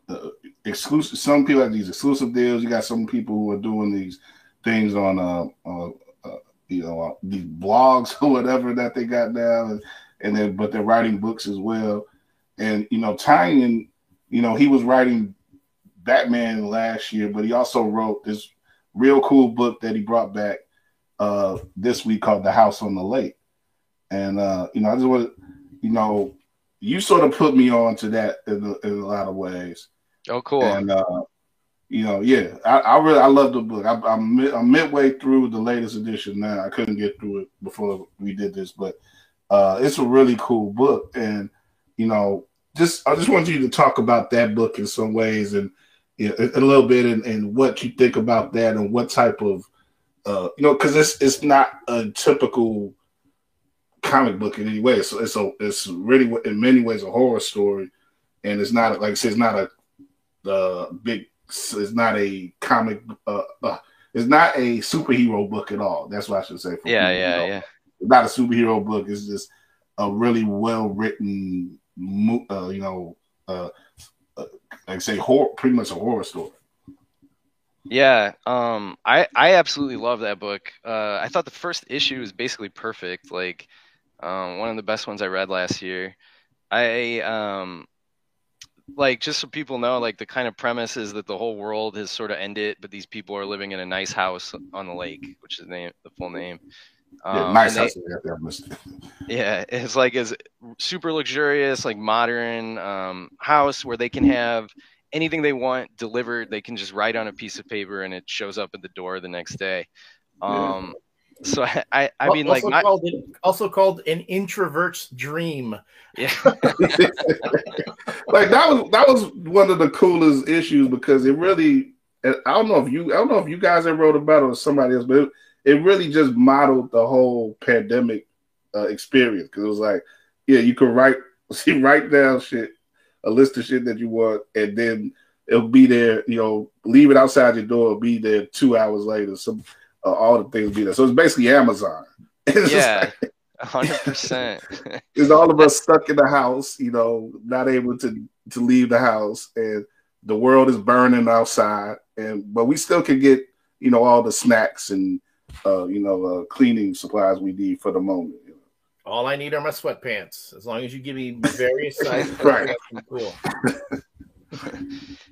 uh exclusive. Some people have these exclusive deals. You got some people who are doing these things on uh, uh, uh you know, uh, these blogs or whatever that they got now, and, and then but they're writing books as well. And you know, Tynion, you know, he was writing Batman last year, but he also wrote this real cool book that he brought back uh, this week called The House on the Lake. And, uh, you know, I just want to, you know, you sort of put me on to that in a, in a lot of ways. Oh, cool. And, uh, you know, yeah, I, I really, I love the book. I, I'm, mid, I'm midway through the latest edition now. I couldn't get through it before we did this, but uh, it's a really cool book. And, you know, just, I just want you to talk about that book in some ways and, you know, a, a little bit and, and what you think about that and what type of, uh, you know, because it's it's not a typical comic book in any way. So it's a it's really in many ways a horror story, and it's not like I said, it's not a uh, big. It's not a comic. Uh, uh, it's not a superhero book at all. That's what I should say. for yeah, people, you yeah, know. yeah. It's not a superhero book. It's just a really well written, uh, you know, uh, uh, like I say, horror, pretty much a horror story. Yeah, um, I I absolutely love that book. Uh, I thought the first issue was basically perfect, like um, one of the best ones I read last year. I um, like just so people know, like the kind of premise is that the whole world has sort of ended, but these people are living in a nice house on the lake, which is the name, the full name. Yeah, Um, nice they- house. I got that missed. yeah, it's like is super luxurious, like modern um, house where they can have anything they want delivered. They can just write on a piece of paper and it shows up at the door the next day. Yeah. Um, so I, I, I Al- mean, like, also my, called also called an introvert's dream. yeah, like that was that was one of the coolest issues because it really I don't know if you I don't know if you guys ever wrote about it or somebody else, but it, it really just modeled the whole pandemic uh, experience because it was like, yeah, you could write see write down shit, a list of shit that you want, and then it'll be there. You know, leave it outside your door, it'll be there two hours later. Some uh, all the things be there. So it's basically Amazon. It's yeah, hundred percent. It's all of us stuck in the house, you know, not able to to leave the house, and the world is burning outside, and but we still can get you know all the snacks and uh, you know uh, cleaning supplies we need for the moment. You know? All I need are my sweatpants. As long as you give me various sizes, right? Cool.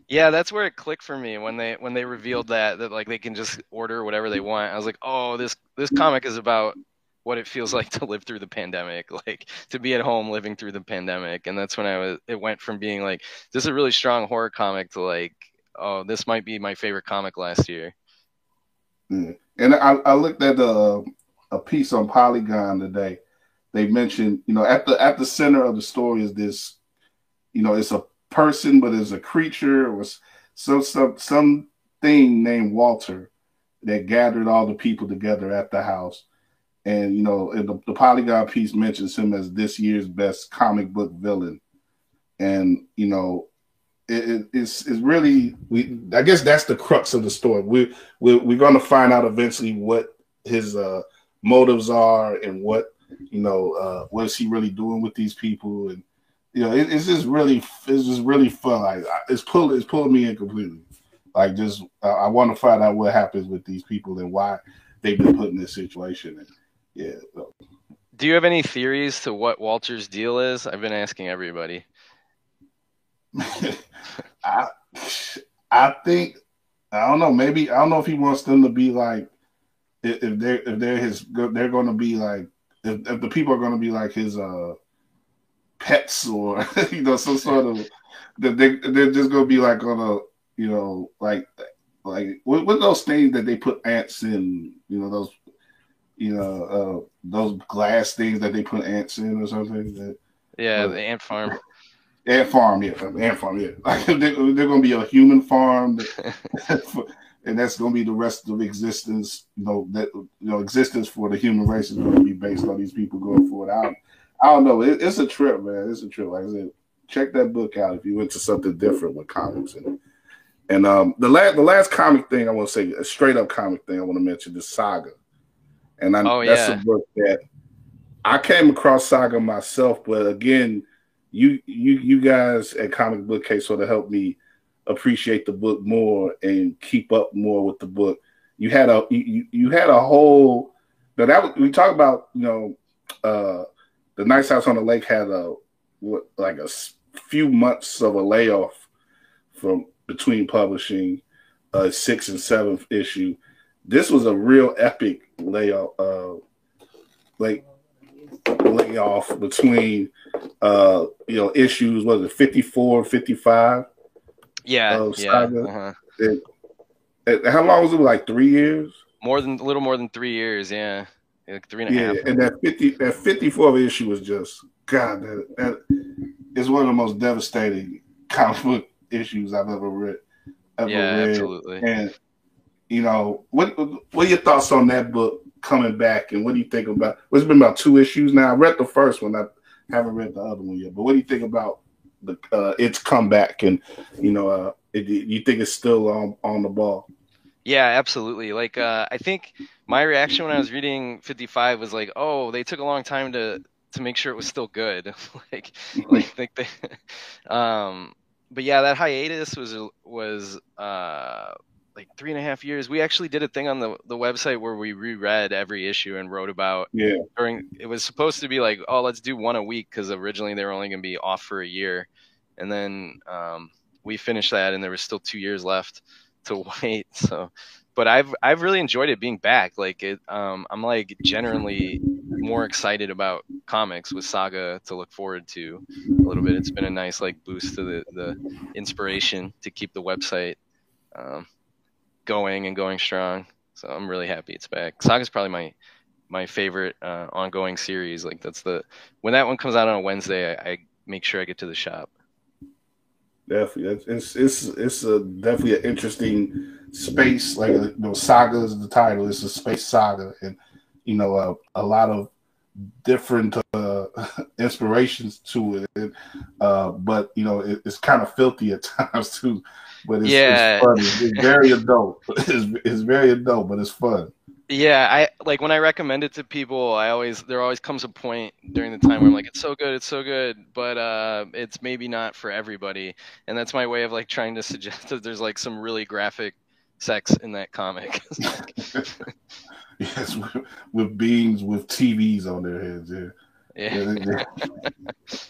yeah, that's where it clicked for me when they when they revealed that that like they can just order whatever they want. I was like, oh, this this comic is about what it feels like to live through the pandemic, like to be at home living through the pandemic. And that's when I was. It went from being like this is a really strong horror comic to like, oh, this might be my favorite comic last year. Mm. And I, I looked at a, a piece on Polygon today. They mentioned, you know, at the at the center of the story is this, you know, it's a person, but it's a creature or some some some thing named Walter that gathered all the people together at the house. And you know, the, the Polygon piece mentions him as this year's best comic book villain. And you know, it, it's it's really we. I guess that's the crux of the story. We we we're going to find out eventually what his uh, motives are and what you know uh, what is he really doing with these people and you know, it, it's just really, it's just really fun. Like it's pulling, it's pulling me in completely. Like just, uh, I want to find out what happens with these people and why they've been put in this situation. And yeah. So. Do you have any theories to what Walter's deal is? I've been asking everybody. I, I think, I don't know. Maybe I don't know if he wants them to be like, if they're if they're his, they're going to be like, if, if the people are going to be like his, uh pets or you know some sort of that they they're just gonna be like on a you know like like what, what those things that they put ants in? You know those you know uh, those glass things that they put ants in or something that, yeah uh, the ant farm. Ant farm yeah ant farm yeah. Like they're, they're gonna be a human farm and that's gonna be the rest of existence you know that you know existence for the human race is gonna be based on these people going forward out I don't know. It, it's a trip, man. It's a trip. Like I said, check that book out if you went to something different with comics. And and um, the last the last comic thing I want to say, a straight up comic thing I want to mention is Saga. And I, oh, that's yeah. a book that I came across Saga myself, but again, you you you guys at Comic Book Case sort of helped me appreciate the book more and keep up more with the book. You had a you, you had a whole now that we talk about you know uh the Nice House on the Lake had a what, like a few months of a layoff from between publishing uh, sixth and seventh issue. This was a real epic layoff, uh, like layoff between uh, you know issues. Was it 54, 55? Yeah, yeah. Uh-huh. It, it, how long was it? Like three years? More than a little more than three years. Yeah like three and a yeah, half. and that fifty that fifty four issue was just God. That, that is one of the most devastating comic book issues I've ever read. Ever yeah, read. absolutely. And you know, what what are your thoughts on that book coming back? And what do you think about? Well, it's been about two issues now. I read the first one. I haven't read the other one yet. But what do you think about the uh, its comeback? And you know, uh, it, you think it's still on on the ball? Yeah, absolutely. Like uh, I think my reaction when I was reading 55 was like, "Oh, they took a long time to to make sure it was still good." like, like think they, um, but yeah, that hiatus was was uh like three and a half years. We actually did a thing on the the website where we reread every issue and wrote about. Yeah. During it was supposed to be like, oh, let's do one a week because originally they were only going to be off for a year, and then um, we finished that and there was still two years left to wait. So, but I've I've really enjoyed it being back. Like it, um, I'm like generally more excited about comics with Saga to look forward to a little bit. It's been a nice like boost to the the inspiration to keep the website um, going and going strong. So I'm really happy it's back. Saga's probably my my favorite uh, ongoing series. Like that's the when that one comes out on a Wednesday, I, I make sure I get to the shop. Definitely, it's it's it's a definitely an interesting space. Like you know, saga is the title. It's a space saga, and you know, uh, a lot of different uh, inspirations to it. Uh, but you know, it, it's kind of filthy at times too. But it's, yeah. it's funny. It's very adult. It's, it's very adult, but it's fun. Yeah, I like when I recommend it to people. I always there always comes a point during the time where I'm like, it's so good, it's so good, but uh, it's maybe not for everybody, and that's my way of like trying to suggest that there's like some really graphic sex in that comic. yes, with, with, beings with TVs on their heads. Yeah. yeah.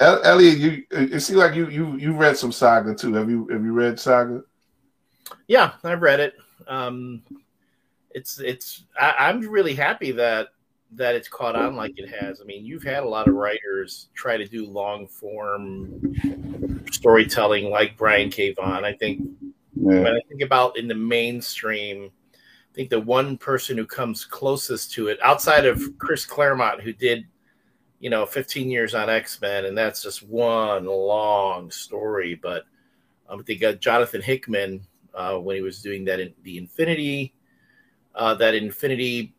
Elliot, you it seems like you you you read some Saga too. Have you have you read Saga? Yeah, I've read it. Um, it's it's I, am really happy that that it's caught on like it has. I mean, you've had a lot of writers try to do long form storytelling like Brian K. Vaughan. I think yeah. when I think about in the mainstream, I think the one person who comes closest to it outside of Chris Claremont, who did you know 15 years on X-Men, and that's just one long story. But um, think uh, Jonathan Hickman uh, when he was doing that in the Infinity uh, that Infinity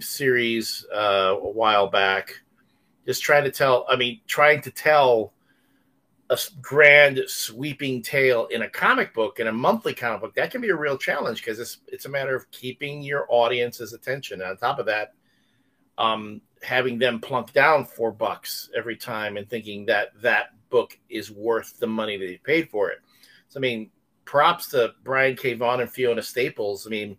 series uh, a while back, just trying to tell. I mean, trying to tell a grand sweeping tale in a comic book in a monthly comic book that can be a real challenge because it's it's a matter of keeping your audience's attention. And on top of that, um, having them plunk down four bucks every time and thinking that that book is worth the money that they paid for it. So I mean, props to Brian K. Vaughan and Fiona Staples. I mean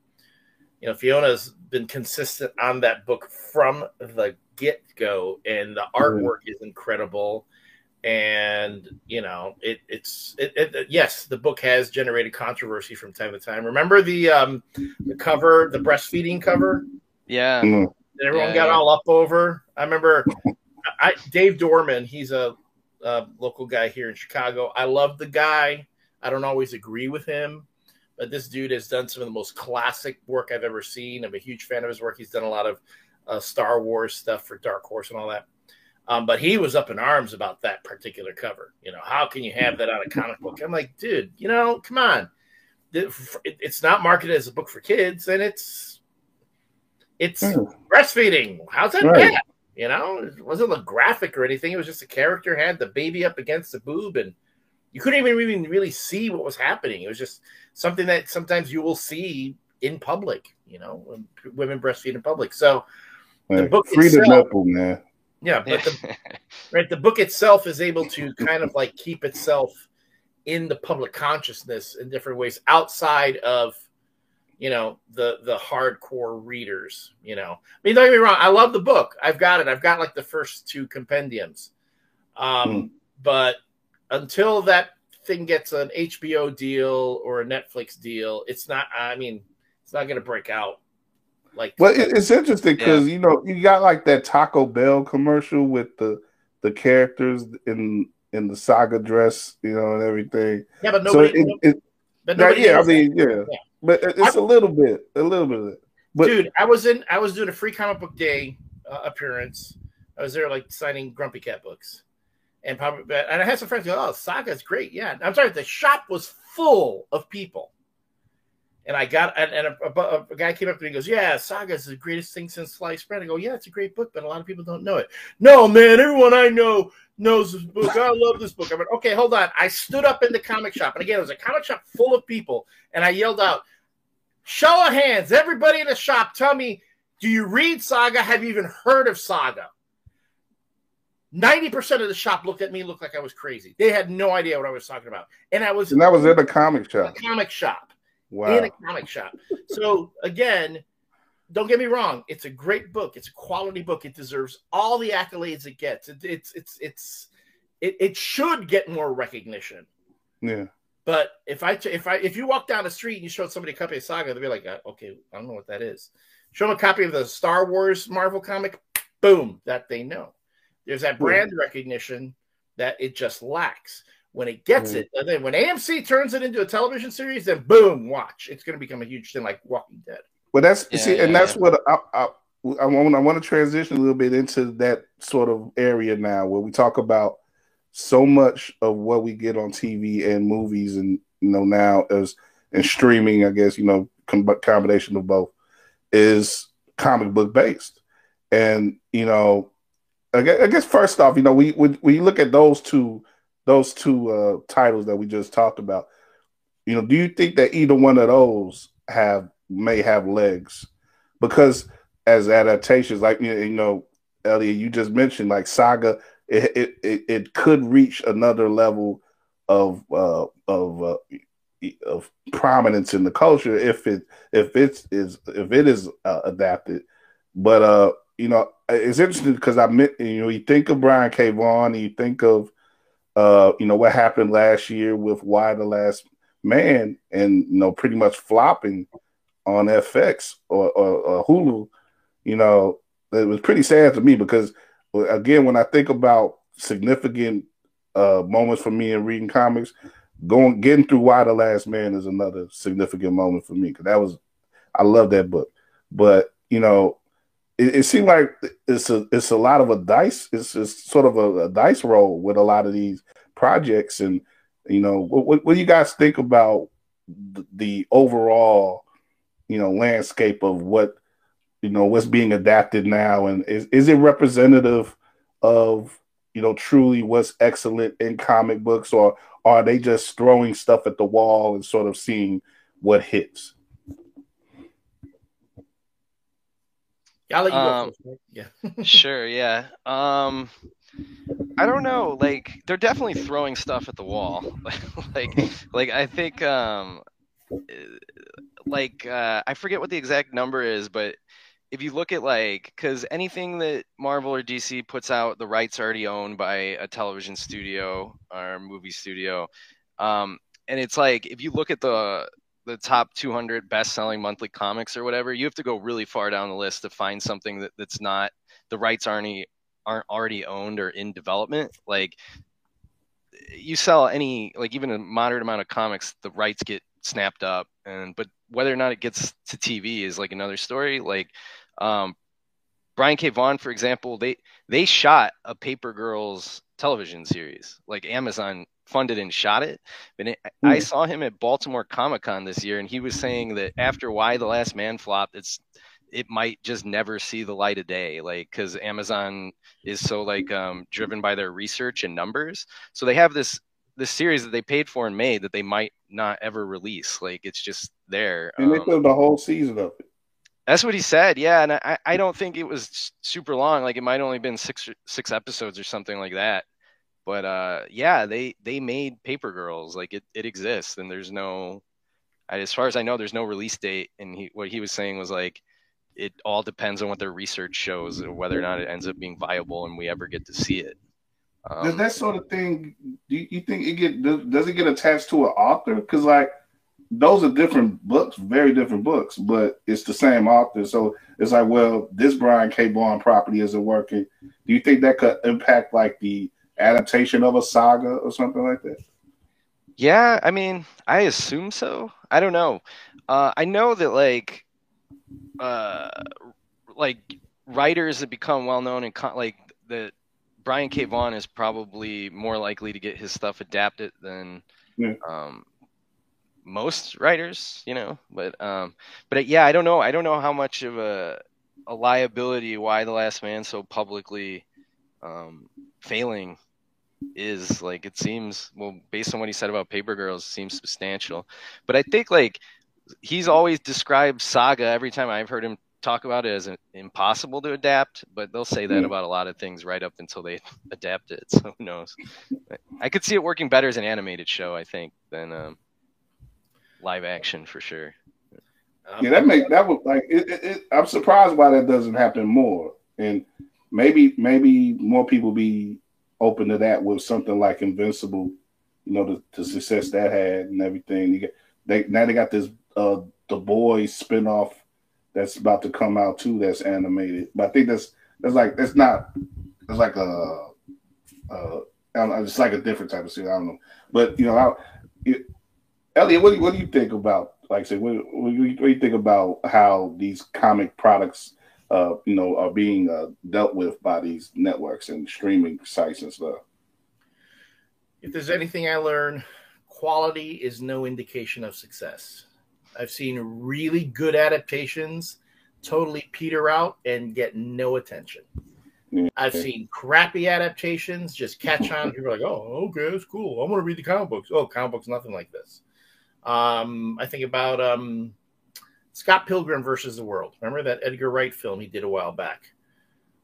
you know, Fiona's been consistent on that book from the get go, and the artwork mm. is incredible. And you know, it, it's it, it, yes, the book has generated controversy from time to time. Remember the um the cover, the breastfeeding cover? Yeah, mm. That everyone yeah, got yeah. all up over. I remember, I Dave Dorman. He's a, a local guy here in Chicago. I love the guy. I don't always agree with him but this dude has done some of the most classic work I've ever seen. I'm a huge fan of his work. He's done a lot of uh, Star Wars stuff for Dark Horse and all that. Um, but he was up in arms about that particular cover. You know, how can you have that on a comic book? I'm like, dude, you know, come on. It's not marketed as a book for kids, and it's it's mm. breastfeeding. How's that right. bad? You know, it wasn't a graphic or anything. It was just a character had the baby up against the boob, and you couldn't even really, really see what was happening. It was just something that sometimes you will see in public, you know, women breastfeed in public. So the book free itself, the nipple, man. Yeah, but the, right, the book itself is able to kind of like keep itself in the public consciousness in different ways outside of you know the the hardcore readers you know i mean don't get me wrong i love the book i've got it i've got like the first two compendiums um mm. but until that thing gets an HBO deal or a Netflix deal, it's not. I mean, it's not going to break out. Like, well, it's interesting because yeah. you know you got like that Taco Bell commercial with the the characters in in the saga dress, you know, and everything. Yeah, but nobody. So it, it, but nobody yeah, I mean, yeah, yeah. But it's I, a little bit, a little bit of it. But, dude, I was in. I was doing a free comic book day uh, appearance. I was there like signing Grumpy Cat books and probably and I had some friends go, "Oh, Saga's great." Yeah, I'm sorry, the shop was full of people, and I got and, and a, a, a, guy came up to me and goes, "Yeah, Saga is the greatest thing since sliced bread." I go, "Yeah, it's a great book, but a lot of people don't know it." No, man, everyone I know knows this book. I love this book. I went, "Okay, hold on." I stood up in the comic shop, and again, it was a comic shop full of people, and I yelled out, "Show of hands, everybody in the shop, tell me." Do you read Saga? Have you even heard of Saga? 90% of the shop looked at me looked like I was crazy. They had no idea what I was talking about. And I was And that was in a comic shop. A comic shop. Wow. In a comic shop. So again, don't get me wrong, it's a great book. It's a quality book. It deserves all the accolades it gets. It, it's it's it's it, it should get more recognition. Yeah. But if I if I if you walk down the street and you show somebody a copy of Saga, they'll be like, uh, okay, I don't know what that is. Show them a copy of the Star Wars Marvel comic, boom, that they know. There's that brand recognition that it just lacks. When it gets mm. it, and then when AMC turns it into a television series, then boom, watch. It's going to become a huge thing like Walking Dead. Well, that's yeah, see, yeah, and that's what I, I, I want. I want to transition a little bit into that sort of area now, where we talk about so much of what we get on TV and movies, and you know now as and streaming. I guess you know com- combination of both is comic book based, and you know I guess first off, you know, we when, when you look at those two those two uh, titles that we just talked about, you know, do you think that either one of those have may have legs because as adaptations, like you know, Elliot, you just mentioned, like Saga, it it, it could reach another level of uh, of uh, of prominence in the culture if it if it's is if it is uh, adapted. But uh, you know, it's interesting because I meant you know you think of Brian K. Vaughan, you think of uh, you know what happened last year with Y: The Last Man, and you know pretty much flopping on FX or, or, or Hulu. You know, it was pretty sad to me because again, when I think about significant uh, moments for me in reading comics, going getting through Y: The Last Man is another significant moment for me because that was I love that book. But you know, it, it seemed like it's a it's a lot of a dice. It's, it's sort of a, a, dice roll with a lot of these projects, and you know, what, what do you guys think about the, the overall, you know, landscape of what you know what's being adapted now, and is is it representative of you know truly what's excellent in comic books, or are they just throwing stuff at the wall and sort of seeing what hits? I'll let you um, go Yeah. sure. Yeah. Um, I don't know. Like they're definitely throwing stuff at the wall. like, like I think, um, like uh, I forget what the exact number is, but if you look at like, because anything that Marvel or DC puts out, the rights already owned by a television studio or movie studio. Um, and it's like if you look at the the top 200 best-selling monthly comics or whatever, you have to go really far down the list to find something that, that's not the rights aren't aren't already owned or in development. Like you sell any like even a moderate amount of comics, the rights get snapped up, and but whether or not it gets to TV is like another story. Like um, Brian K. Vaughan, for example, they they shot a Paper Girls television series. Like Amazon funded and shot it. But it, mm. I saw him at Baltimore Comic Con this year, and he was saying that after Y: The Last Man flopped, it's it might just never see the light of day, like because Amazon is so like um, driven by their research and numbers. So they have this this series that they paid for and made that they might not ever release. Like it's just there. And they um, filmed the whole season of it. That's what he said. Yeah, and I, I don't think it was super long. Like it might only been six six episodes or something like that but uh, yeah, they they made Paper Girls like it it exists, and there's no, as far as I know, there's no release date. And he what he was saying was like, it all depends on what their research shows, and whether or not it ends up being viable, and we ever get to see it. Um, does that sort of thing? Do you, think it get does, does it get attached to an author? Because like those are different books, very different books, but it's the same author. So it's like, well, this Brian K. Vaughan property isn't working. Do you think that could impact like the adaptation of a saga or something like that? Yeah, I mean, I assume so. I don't know. Uh, I know that like, uh, like writers that become well known and con- like that Brian K. Vaughan is probably more likely to get his stuff adapted than yeah. um, most writers, you know. But um, but yeah, I don't know. I don't know how much of a a liability Y: The Last Man so publicly um, failing is like it seems well based on what he said about paper girls seems substantial. But i think like he's always described saga every time i've heard him talk about it as an, impossible to adapt but they'll say that hmm. about a lot of things right up until they adapt it so who knows? I could see it working better as an animated show i think than um, live action for sure. Yeah that make that would like it, it, it, i'm surprised why that doesn't happen more. And maybe maybe more people be open to that with something like Invincible, you know, the, the success that had and everything. Get, they now they got this uh the boys spinoff that's about to come out too that's animated. But I think that's that's like that's not it's like a uh I don't know, it's like a different type of series. I don't know. But you know, I, it, Elliot, what do, you, what do you think about like said, what, what, do you, what do you think about how these comic products uh, you know, are being uh, dealt with by these networks and streaming sites and stuff. If there's anything I learn, quality is no indication of success. I've seen really good adaptations totally peter out and get no attention. I've seen crappy adaptations just catch on. People are like, "Oh, okay, that's cool. I'm going to read the comic books." Oh, comic books, nothing like this. Um, I think about um, Scott Pilgrim versus the World. Remember that Edgar Wright film he did a while back?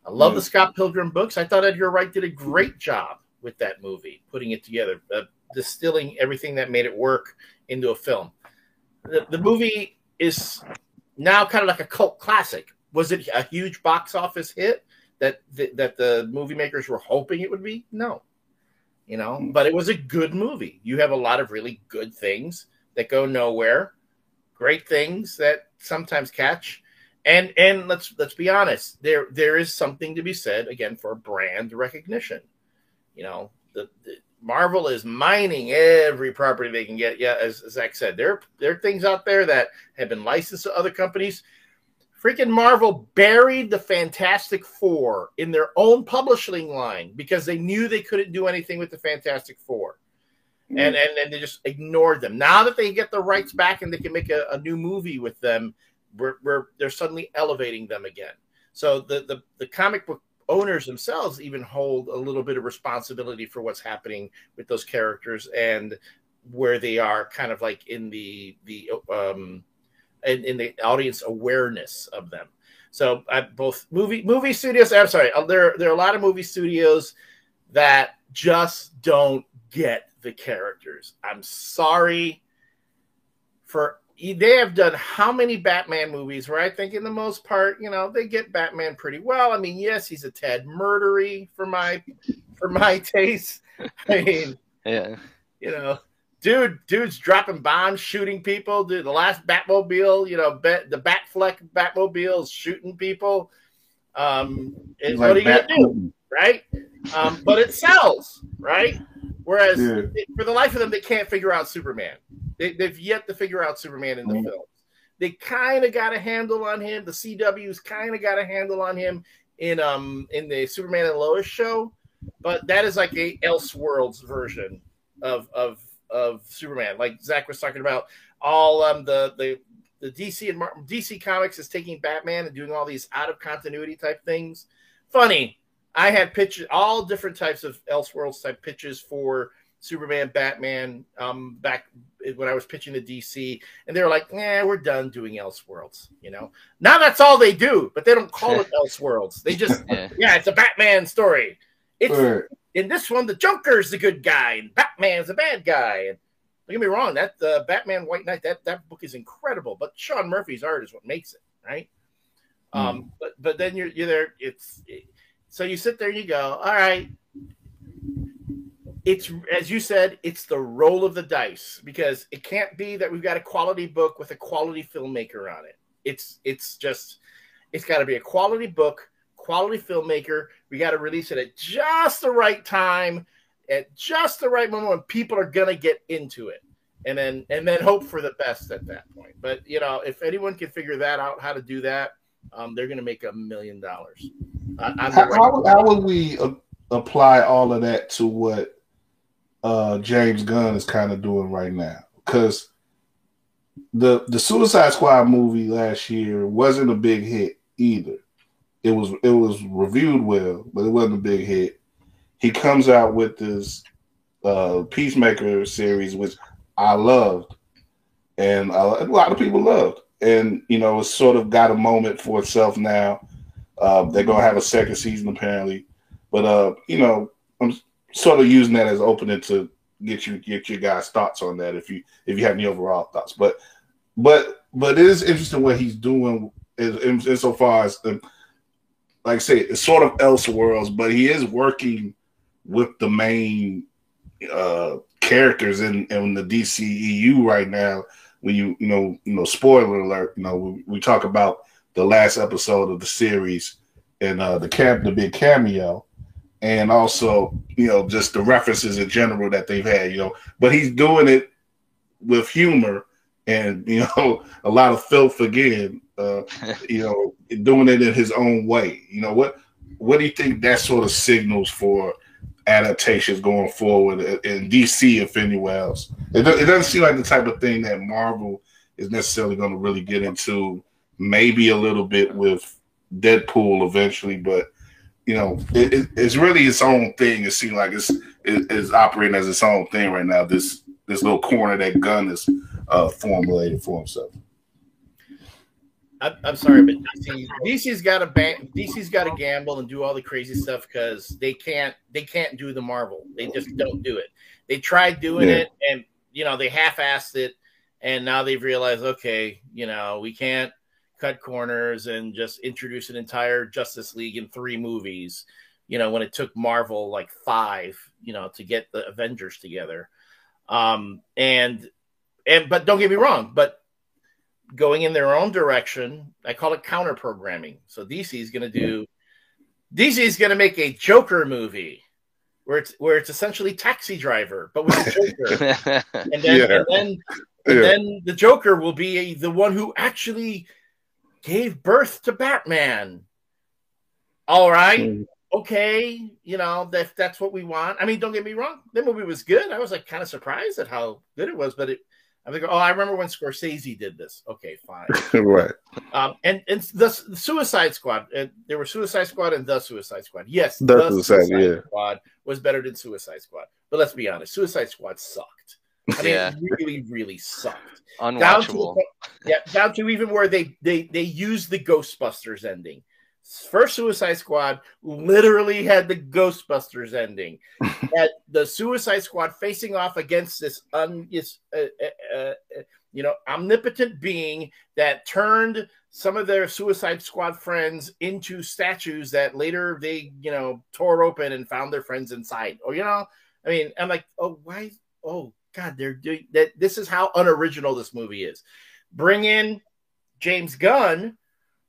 I love the Scott Pilgrim books. I thought Edgar Wright did a great job with that movie, putting it together, uh, distilling everything that made it work into a film. The, the movie is now kind of like a cult classic. Was it a huge box office hit that that, that the movie makers were hoping it would be? No, you know, but it was a good movie. You have a lot of really good things that go nowhere, great things that sometimes catch. And and let's let's be honest, there there is something to be said again for brand recognition. You know, the, the Marvel is mining every property they can get. Yeah, as, as Zack said, there there are things out there that have been licensed to other companies. Freaking Marvel buried the Fantastic Four in their own publishing line because they knew they couldn't do anything with the Fantastic 4 and, and and they just ignored them. Now that they get the rights back and they can make a, a new movie with them, we're, we're they're suddenly elevating them again. So the, the the comic book owners themselves even hold a little bit of responsibility for what's happening with those characters and where they are kind of like in the the um in, in the audience awareness of them so I, both movie movie studios i'm sorry uh, there there are a lot of movie studios that just don't get the characters i'm sorry for they have done how many Batman movies where I think, in the most part, you know, they get Batman pretty well. I mean, yes, he's a tad murdery for my for my taste. I mean, yeah, you know, dude, dude's dropping bombs, shooting people. Dude, the last Batmobile, you know, bat, the Batfleck Batmobile is shooting people. Um, like what are you gonna do, right? Um, but it sells, right? Whereas yeah. it, for the life of them, they can't figure out Superman. They, have yet to figure out Superman in the mm-hmm. films. They kind of got a handle on him. The CW's kind of got a handle on him in um in the Superman and Lois show, but that is like a Elseworlds version of of of Superman. Like Zack was talking about, all um the the the DC and Mar- DC Comics is taking Batman and doing all these out of continuity type things. Funny, I had pitches, all different types of Elseworlds type pitches for Superman, Batman, um, back when I was pitching to DC, and they were like, "Yeah, we're done doing Elseworlds." You know, now that's all they do, but they don't call it Elseworlds. They just, yeah. yeah, it's a Batman story. It's right. in this one, the Joker's the good guy, and Batman's the bad guy. And don't get me wrong, that uh, Batman White Knight, that that book is incredible, but Sean Murphy's art is what makes it, right? Mm. Um, but but then you're you're there. It's it, so you sit there and you go, all right, it's as you said, it's the roll of the dice because it can't be that we've got a quality book with a quality filmmaker on it. It's it's just it's got to be a quality book, quality filmmaker. We got to release it at just the right time, at just the right moment when people are gonna get into it, and then and then hope for the best at that point. But you know, if anyone can figure that out, how to do that, um, they're gonna make a million dollars. How, how, how would we uh, apply all of that to what uh, James Gunn is kind of doing right now because the the Suicide Squad movie last year wasn't a big hit either. It was it was reviewed well, but it wasn't a big hit. He comes out with this uh, Peacemaker series, which I loved, and a lot of people loved, and you know it's sort of got a moment for itself now. Uh, they're gonna have a second season apparently, but uh, you know I'm sort of using that as opening to get you get your guys' thoughts on that if you if you have any overall thoughts. But but but it is interesting what he's doing in, in, insofar as the, like I say, it's sort of Elseworlds, but he is working with the main uh characters in, in the DCEU right now. When you you know you know spoiler alert, you know we, we talk about the last episode of the series and uh the camp the big cameo and also you know just the references in general that they've had you know. But he's doing it with humor and you know a lot of filth again uh you know doing it in his own way. You know what what do you think that sort of signals for adaptations going forward in dc if anywhere else it, it doesn't seem like the type of thing that marvel is necessarily going to really get into maybe a little bit with deadpool eventually but you know, it, it, it's really its own thing. It seems like it's it, it's operating as its own thing right now. This this little corner that Gunn is uh, formulated for himself. I'm, I'm sorry, but DC, DC's got to ban- DC's got to gamble and do all the crazy stuff because they can't they can't do the Marvel. They just don't do it. They tried doing Yeah. it, and you know they half-assed it, and now they've realized, okay, you know, we can't cut corners and just introduce an entire Justice League in three movies. You know, when it took Marvel like five, you know, to get the Avengers together. Um, and and but don't get me wrong, but going in their own direction. I call it counter programming. So DC is going to do DC is going to make a Joker movie where it's where it's essentially Taxi Driver, but with a Joker. and then Yeah. and then and Yeah. then the Joker will be the one who actually gave birth to Batman. All right Mm. okay, you know, that that's what we want. I mean, don't get me wrong, the movie was good. I was like kind of surprised at how good it was, but it I'm like, oh, I remember when Scorsese did this. Okay, fine. right. Um, and and the, the Suicide Squad, and there were Suicide Squad and the Suicide Squad. Yes, The Suicide, yeah. Squad was better than Suicide Squad. But let's be honest, Suicide Squad sucked. I mean, Yeah. really, really sucked. Down to Unwatchable. yeah, down to even where they they they used the Ghostbusters ending. First Suicide Squad literally had the Ghostbusters ending. had the Suicide Squad facing off against this un, this, uh, uh, uh, you know omnipotent being that turned some of their Suicide Squad friends into statues that later they you know tore open and found their friends inside. Or you know, I mean, I'm like, oh why? Oh God, they're doing that. This is how unoriginal this movie is. Bring in James Gunn,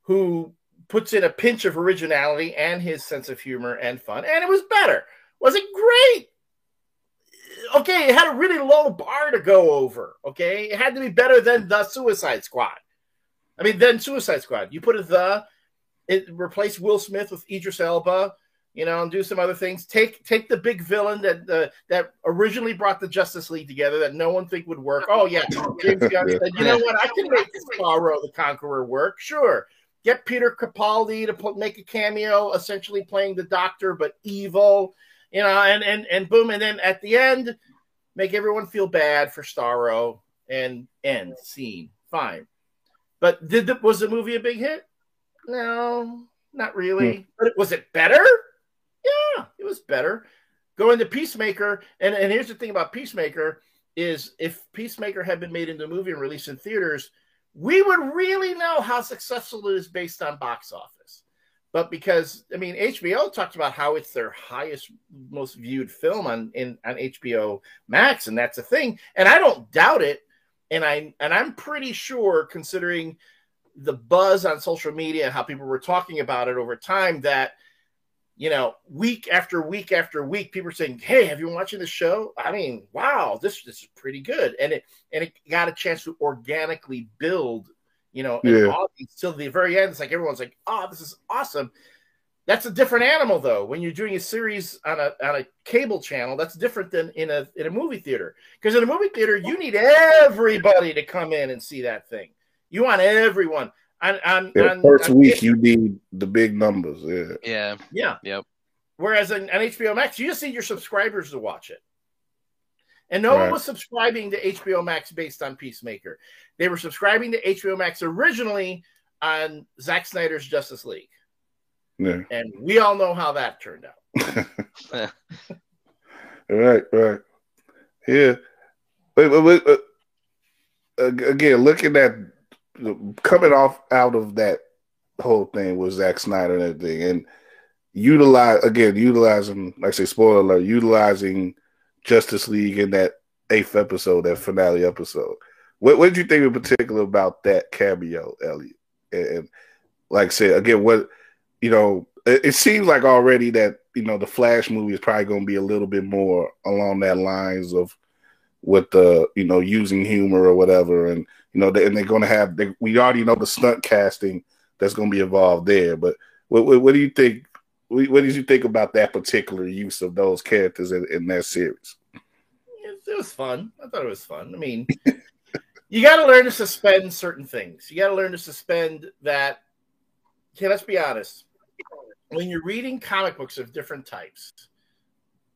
who puts in a pinch of originality and his sense of humor and fun, and it was better. Was it great? Okay, it had a really low bar to go over. Okay, it had to be better than the Suicide Squad. I mean, then Suicide Squad. You put a the, it replace Will Smith with Idris Elba, you know, and do some other things. Take take the big villain that uh, that originally brought the Justice League together that no one think would work. Oh yeah, James Gunn said, you know what, I can make Starro the Conqueror work. Sure, get Peter Capaldi to put, make a cameo, essentially playing the Doctor but evil, you know, and and and boom, and then at the end, make everyone feel bad for Starro and end scene. Fine, but did the, was the movie a big hit? No, not really. Hmm. But it, was it better? Yeah, it was better. Going to Peacemaker, and, and here's the thing about Peacemaker is if Peacemaker had been made into a movie and released in theaters, we would really know how successful it is based on box office. But because I mean HBO talked about how it's their highest, most viewed film on in on HBO Max, and that's a thing. And I don't doubt it. And I and I'm pretty sure, considering the buzz on social media and how people were talking about it over time, that you know, week after week after week, people are saying, "Hey, have you been watching the show?" I mean, wow, this this is pretty good, and it and it got a chance to organically build, you know, Yeah. till the very end. It's like everyone's like, "Oh, this is awesome." That's a different animal, though. When you're doing a series on a on a cable channel, that's different than in a in a movie theater. Because in a movie theater, you need everybody to come in and see that thing. You want everyone. On, on, Yeah, on, first on week you need the big numbers. Yeah. Yeah. yeah. Yep. Whereas on, on HBO Max, you just need your subscribers to watch it. And no one was subscribing to HBO Max based on Peacemaker. They were subscribing to HBO Max originally on Zack Snyder's Justice League. Yeah. And we all know how that turned out. Right, right. Yeah. But, but, but, uh, again, looking at coming off out of that whole thing with Zack Snyder and everything, and utilize again, utilizing, like I say, spoiler alert, utilizing Justice League in that eighth episode, that finale episode. What, what did you think in particular about that cameo, Elliot? And, and like I said, again, what you know, it, it seems like already that you know the Flash movie is probably going to be a little bit more along that lines of with the you know using humor or whatever, and you know, they, and they're going to have they, we already know the stunt casting that's going to be involved there. But what, what, what do you think? What, what did you think about that particular use of those characters in, in that series? It, was fun. I thought it was fun. I mean, you got to learn to suspend certain things. You got to learn to suspend that. Okay, let's be honest. When you're reading comic books of different types,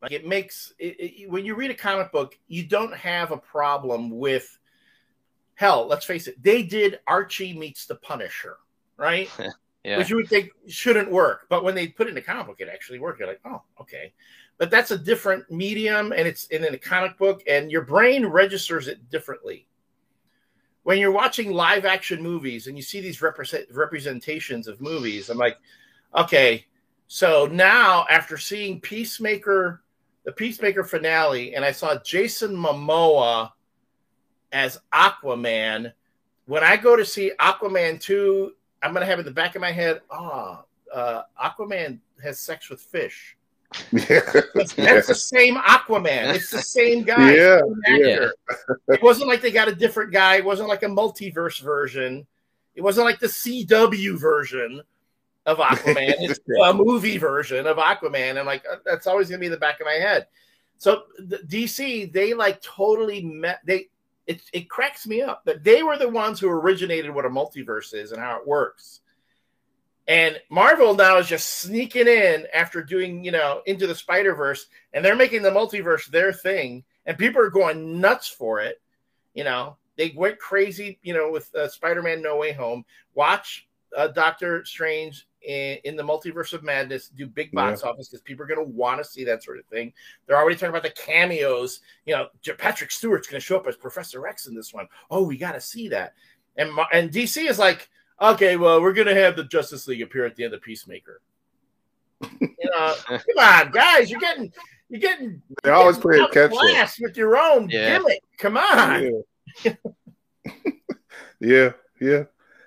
like it makes it, it, when you read a comic book, you don't have a problem with hell, let's face it, they did Archie meets the Punisher, right? Yeah. Which you would think shouldn't work, but when they put it in a comic book, it actually worked. You're like, oh, okay. But that's a different medium, and it's in a comic book, and your brain registers it differently. When you're watching live action movies and you see these represent, representations of movies, I'm like, okay, so now after seeing Peacemaker, the Peacemaker finale, and I saw Jason Momoa as Aquaman, when I go to see Aquaman 2, I'm going to have in the back of my head, ah, oh, uh, Aquaman has sex with fish. Yeah. That's, that's the same Aquaman. It's the same guy. Yeah, same actor. It wasn't like they got a different guy. It wasn't like a multiverse version. It wasn't like the CW version of Aquaman. It's a movie version of Aquaman. I'm like, uh, that's always going to be in the back of my head. So the DC, they like totally met. They it it cracks me up that they were the ones who originated what a multiverse is and how it works. And Marvel now is just sneaking in after doing, you know, into the Spider Verse, and they're making the multiverse their thing, and people are going nuts for it. You know, they went crazy, you know, with uh, Spider Man No Way Home. Watch uh, Doctor Strange in, in, the Multiverse of Madness do big box yeah. office because people are going to want to see that sort of thing. They're already talking about the cameos. You know, Patrick Stewart's going to show up as Professor X in this one. Oh, we got to see that. And and DC is like okay, well, we're gonna have the Justice League appear at the end of Peacemaker. you know, come on, guys, you're getting you're getting they are always playing catch with your own yeah. gimmick. Come on. Yeah, yeah. yeah.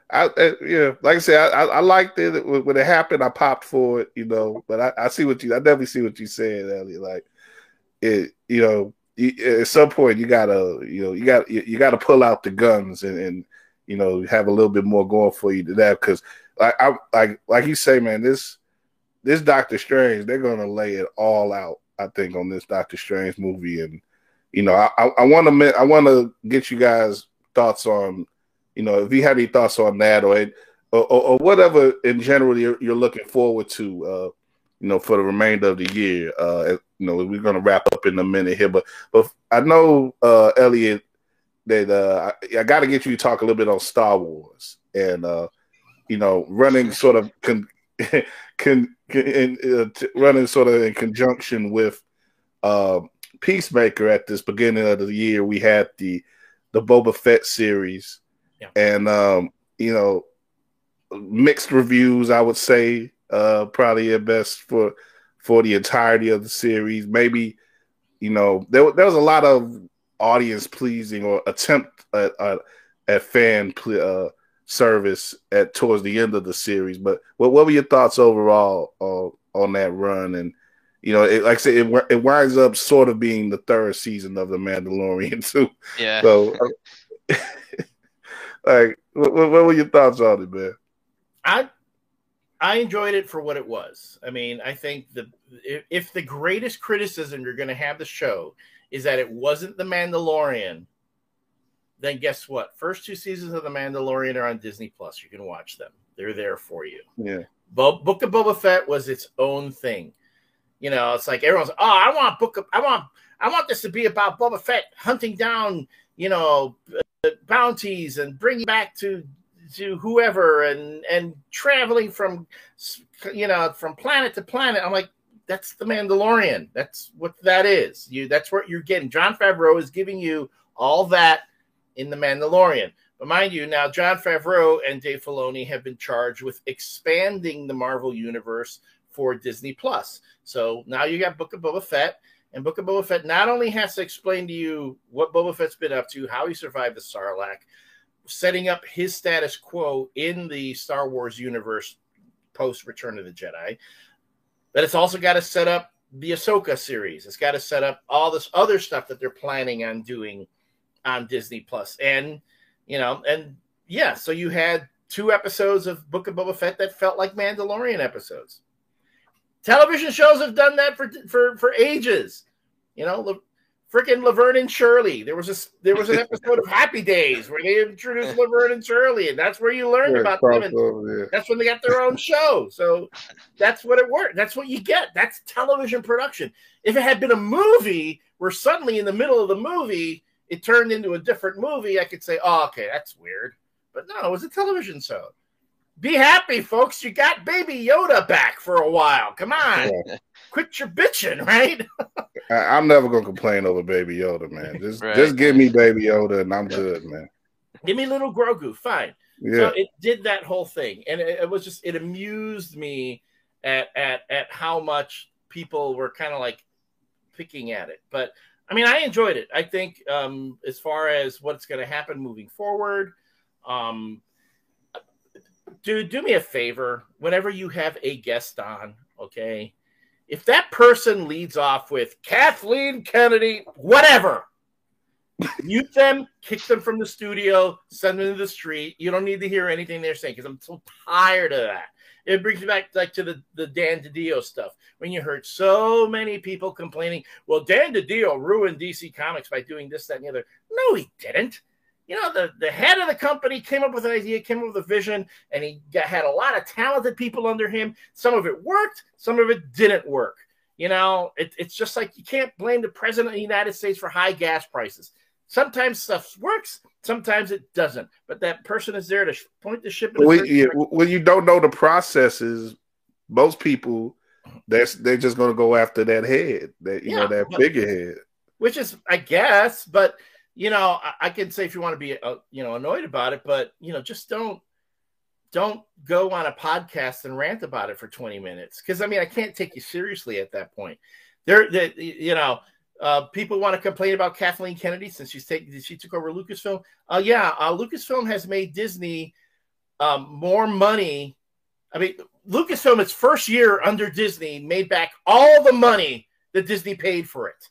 I, uh, yeah, like I said, I, I liked it when it happened. I popped for it, you know. But I, I see what you, I definitely see what you're saying, Elliot. Like it, you know, at some point you gotta, you know, you got you, you got to pull out the guns and, and you know, have a little bit more going for you to that. Because like I like like you say, man, this this Doctor Strange, they're gonna lay it all out. I think on this Doctor Strange movie, and you know, I I want to I want to get you guys thoughts on, you know, if you have any thoughts on that or or, or whatever in general you're, you're looking forward to, uh, you know, for the remainder of the year. Uh, you know, we're gonna wrap up in a minute here, but but I know uh, Elliot that uh, I, I got to get you to talk a little bit on Star Wars and uh, you know running sort of con, con, in, uh, t- running sort of in conjunction with uh, Peacemaker at this beginning of the year. We had the the Boba Fett series, yeah. and um, you know mixed reviews. I would say uh, probably at best for for the entirety of the series. Maybe you know there there was a lot of audience pleasing or attempt at, at, at fan uh, service at towards the end of the series. But what what were your thoughts overall uh, on that run? And you know, it, like I said, it, it winds up sort of being the third season of the Mandalorian too. Yeah. So, uh, like, what, what were your thoughts on it, man? I I enjoyed it for what it was. I mean, I think the if, if the greatest criticism you're going to have the show is that it wasn't The Mandalorian, then guess what? First two seasons of The Mandalorian are on Disney Plus. You can watch them. They're there for you. Yeah. Bo- Book of Boba Fett was its own thing. You know, it's like everyone's, oh, I want Book of, I want, I want this to be about Boba Fett hunting down, you know, bounties and bringing back to to whoever and and traveling from you know from planet to planet. I'm like, that's the Mandalorian. That's what that is. You that's what you're getting. Jon Favreau is giving you all that in the Mandalorian. But mind you, now Jon Favreau and Dave Filoni have been charged with expanding the Marvel universe for Disney Plus. So now you got Book of Boba Fett, and Book of Boba Fett not only has to explain to you what Boba Fett's been up to, how he survived the Sarlacc, setting up his status quo in the Star Wars universe post Return of the Jedi, but it's also got to set up the Ahsoka series. It's got to set up all this other stuff that they're planning on doing on Disney Plus. And, you know, and yeah, so you had two episodes of Book of Boba Fett that felt like Mandalorian episodes. Television shows have done that for for for ages. You know, freaking Laverne and Shirley. There was a there was an episode of Happy Days where they introduced Laverne and Shirley, and that's where you learned yeah, about them. And That's when they got their own show. So that's what it worked. That's what you get. That's television production. If it had been a movie where suddenly in the middle of the movie it turned into a different movie, I could say, oh, okay, that's weird. But no, it was a television show. Be happy, folks. You got Baby Yoda back for a while. Come on. Yeah. Quit your bitching, right? I, am never gonna complain over Baby Yoda, man. Just right. just give me Baby Yoda and I'm good, man. Give me little Grogu, fine. Yeah. So it did that whole thing, and it, it was just it amused me at at at how much people were kind of like picking at it. But I mean, I enjoyed it. I think um, as far as what's going to happen moving forward, um, dude, do me a favor. Whenever you have a guest on, okay, if that person leads off with Kathleen Kennedy, whatever, mute them, kick them from the studio, send them to the street. You don't need to hear anything they're saying because I'm so tired of that. It brings me back like to the, the Dan DiDio stuff when you heard so many people complaining, well, Dan DiDio ruined DC Comics by doing this, that, and the other. No, he didn't. You know, the, the head of the company came up with an idea, came up with a vision, and he got, had a lot of talented people under him. Some of it worked, some of it didn't work. You know, it, it's just like you can't blame the president of the United States for high gas prices. Sometimes stuff works, sometimes it doesn't. But that person is there to point the ship. When, yeah, when you don't know the processes, most people that's they're just going to go after that head, that you yeah, know that figurehead. Which is, I guess, but you know, I, I can say if you want to be, uh, you know, annoyed about it, but you know, just don't don't go on a podcast and rant about it for 20 minutes because I mean I can't take you seriously at that point. There, that you know, uh, people want to complain about Kathleen Kennedy since she's taking she took over Lucasfilm. Uh, yeah, uh, Lucasfilm has made Disney um, more money. I mean, Lucasfilm, its first year under Disney, made back all the money that Disney paid for it.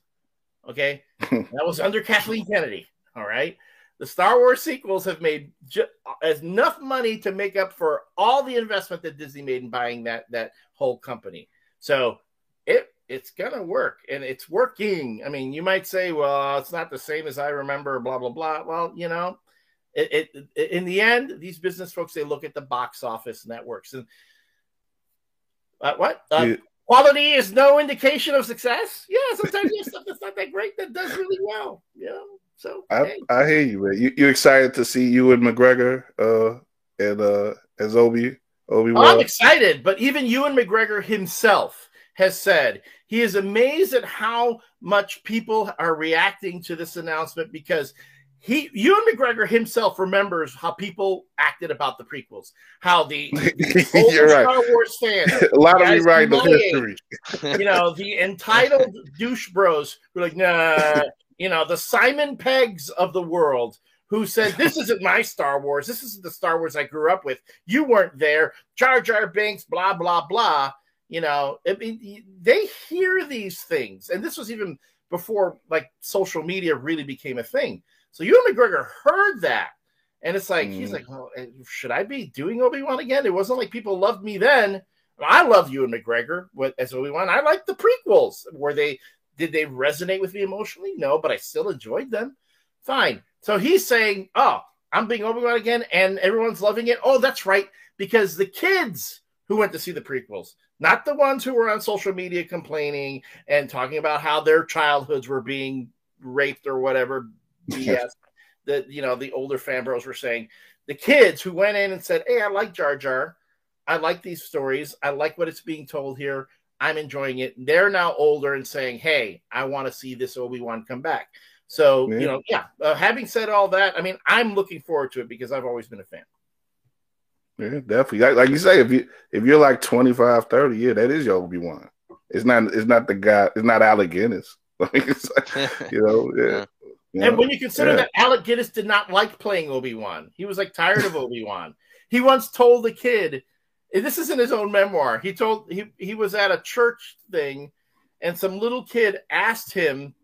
Okay, that was under Kathleen Kennedy. All right, the Star Wars sequels have made ju- enough money to make up for all the investment that Disney made in buying that that whole company. So it it's gonna work and it's working. I mean, you might say, well, it's not the same as I remember, blah blah blah. Well, you know, it, it in the end, these business folks they look at the box office networks and uh, what uh. Quality is no indication of success. Yeah, sometimes you have stuff that's not that great that does really well. You know, so I, hey. I hear you, man. You you excited to see Ewan McGregor uh and uh as Obi Obi? Oh, I'm excited, but even Ewan McGregor himself has said he is amazed at how much people are reacting to this announcement because he Ewan McGregor himself remembers how people acted about the prequels, how the You're right. Star Wars fans, a lot of rewriting the history. You know, the entitled douche bros who like, nah, you know, the Simon Peggs of the world who said, This isn't my Star Wars. This isn't the Star Wars I grew up with. You weren't there. Jar Jar Binks, blah, blah, blah. You know, I mean, they hear these things, and this was even before like social media really became a thing. So Ewan McGregor heard that, and it's like mm. he's like, well, eh, should I be doing Obi Wan again? It wasn't like people loved me then. I love Ewan McGregor as Obi Wan. I like the prequels. Were they did they resonate with me emotionally? No, but I still enjoyed them. Fine. So he's saying, "Oh, I'm being Obi Wan again, and everyone's loving it." Oh, that's right, because the kids who went to see the prequels, not the ones who were on social media complaining and talking about how their childhoods were being raped or whatever BS that you know the older fan bros were saying. The kids who went in and said, "Hey, I like Jar Jar. I like these stories. I like what it's being told here. I'm enjoying it." They're now older and saying, "Hey, I want to see this Obi Wan come back." So you know, yeah. Uh, having said all that, I mean, I'm looking forward to it because I've always been a fan. Yeah, definitely. Like, like, you say, if you if you're like 25, 30, yeah, that is your Obi Wan. It's not it's not the guy. It's not Alec Guinness. like, you know, yeah. You know? And when you consider yeah. that Alec Guinness did not like playing Obi Wan, he was like tired of Obi Wan. He once told the kid, this is in his own memoir. He told he he was at a church thing, and some little kid asked him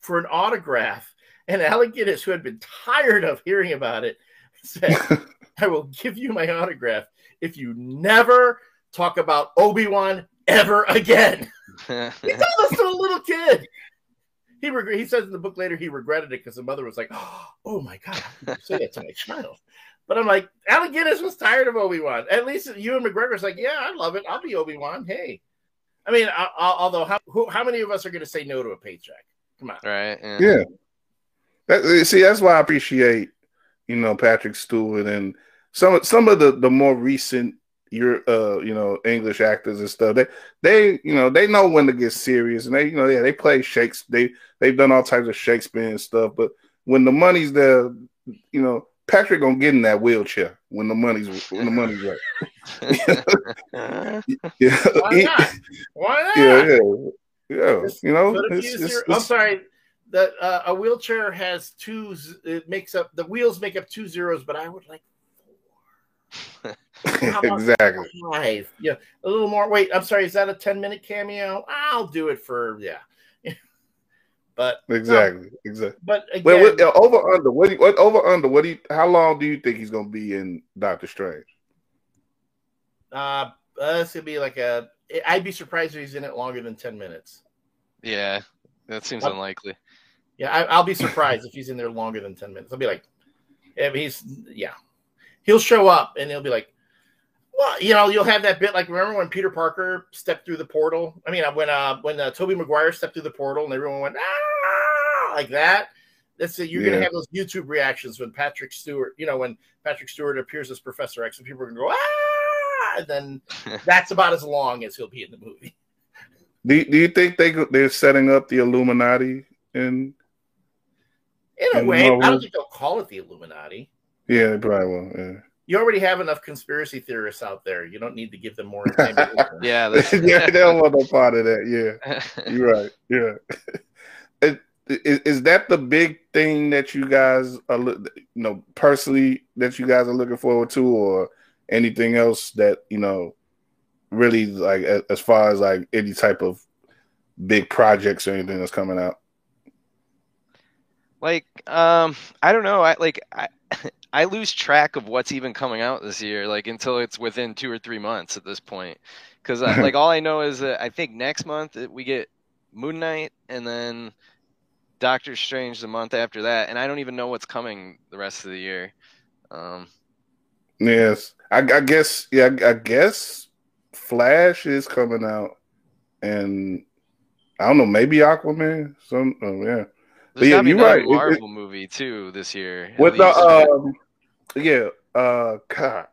for an autograph, and Alec Guinness, who had been tired of hearing about it, said. I will give you my autograph if you never talk about Obi Wan ever again. he told this to a little kid. He reg- he says in the book later he regretted it because the mother was like, "Oh my god, say that to my child." But I'm like, Alec Guinness was tired of Obi Wan. At least Ewan McGregor's like, "Yeah, I love it. I'll be Obi Wan." Hey, I mean, I, I, although how who, how many of us are going to say no to a paycheck? Come on, right? Yeah. yeah. That, see, that's why I appreciate you know Patrick Stewart and some some of the the more recent your uh you know English actors and stuff. They they you know they know when to get serious and they you know yeah they play Shakespeare. They they've done all types of Shakespeare and stuff. But when the money's there, you know Patrick gonna get in that wheelchair when the money's when the money's right. yeah. Why not? Why not? Yeah, yeah, yeah. You know, it's, it's, it's, I'm sorry. That uh, a wheelchair has two. It makes up the wheels make up two zeros, but I would like exactly. Five? Yeah, a little more. Wait, I'm sorry. Is that a 10 minute cameo? I'll do it for yeah. but exactly, no, exactly. But again, well, what, uh, over under. What, do you, what over under? What do you? How long do you think he's going to be in Doctor Strange? Uh, uh, it's gonna be like a. I'd be surprised if he's in it longer than 10 minutes. Yeah, that seems unlikely. Yeah, I, will be surprised if he's in there longer than 10 minutes. I'll be like, if he's yeah, he'll show up and he'll be like, well, you know, you'll have that bit like remember when Peter Parker stepped through the portal? I mean, uh, when uh when uh, Tobey Maguire stepped through the portal and everyone went ah like that. That's it. You're yeah. gonna have those YouTube reactions when Patrick Stewart, you know, when Patrick Stewart appears as Professor X, and people are gonna go ah, and then that's about as long as he'll be in the movie. Do Do you think they they're setting up the Illuminati in? In a in way, Marvel? I don't think they'll call it the Illuminati. Yeah, they probably will. Yeah you already have enough conspiracy theorists out there. You don't need to give them more. yeah, yeah, they don't want no part of that. Yeah, you're right. Yeah, is, is that the big thing that you guys are, you know, personally that you guys are looking forward to, or anything else that you know, really like as far as like any type of big projects or anything that's coming out? Like, um, I don't know. I like I. I lose track of what's even coming out this year, like until it's within two or three months at this point. Because like all I know is that I think next month we get Moon Knight, and then Doctor Strange the month after that, and I don't even know what's coming the rest of the year. Um, yes, I, I guess. Yeah, I guess Flash is coming out, and I don't know, maybe Aquaman. Some, oh, yeah. There's yeah, you're right. Marvel it, movie too this year. With the um, yeah, uh, God,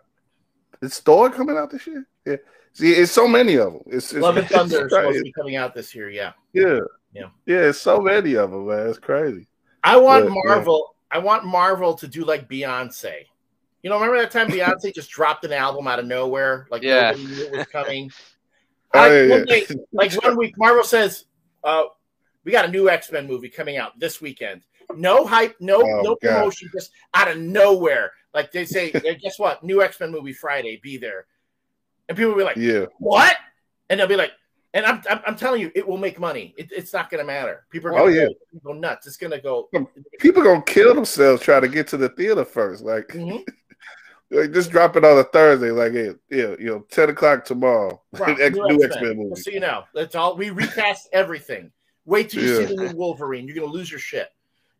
is Thor coming out this year? Yeah. See, it's so many of them. It's, it's Love and Thunder is supposed to be coming out this year. Yeah. Yeah. Yeah. Yeah. It's so many of them, man. It's crazy. I want but, Marvel. Yeah. I want Marvel to do like Beyonce. You know, remember that time Beyonce just dropped an album out of nowhere, like yeah, it was coming. oh, like, yeah, one day, like one week, Marvel says, uh, "We got a new X Men movie coming out this weekend." No hype, no oh, no promotion, God. just out of nowhere. Like they say, guess what? New X Men movie Friday, be there. And people will be like, "Yeah, what?" And they'll be like, "And I'm I'm, I'm telling you, it will make money. It, it's not going to matter. People are oh yeah, go, nuts. It's going to go. People gonna kill themselves trying to get to the theater first. Like, mm-hmm. like just drop it on a Thursday. Like, hey, yeah, you know, ten o'clock tomorrow. Right. X, new X Men movie. So you know, that's all. We recast everything. Wait till you yeah. see the new Wolverine. You're gonna lose your shit.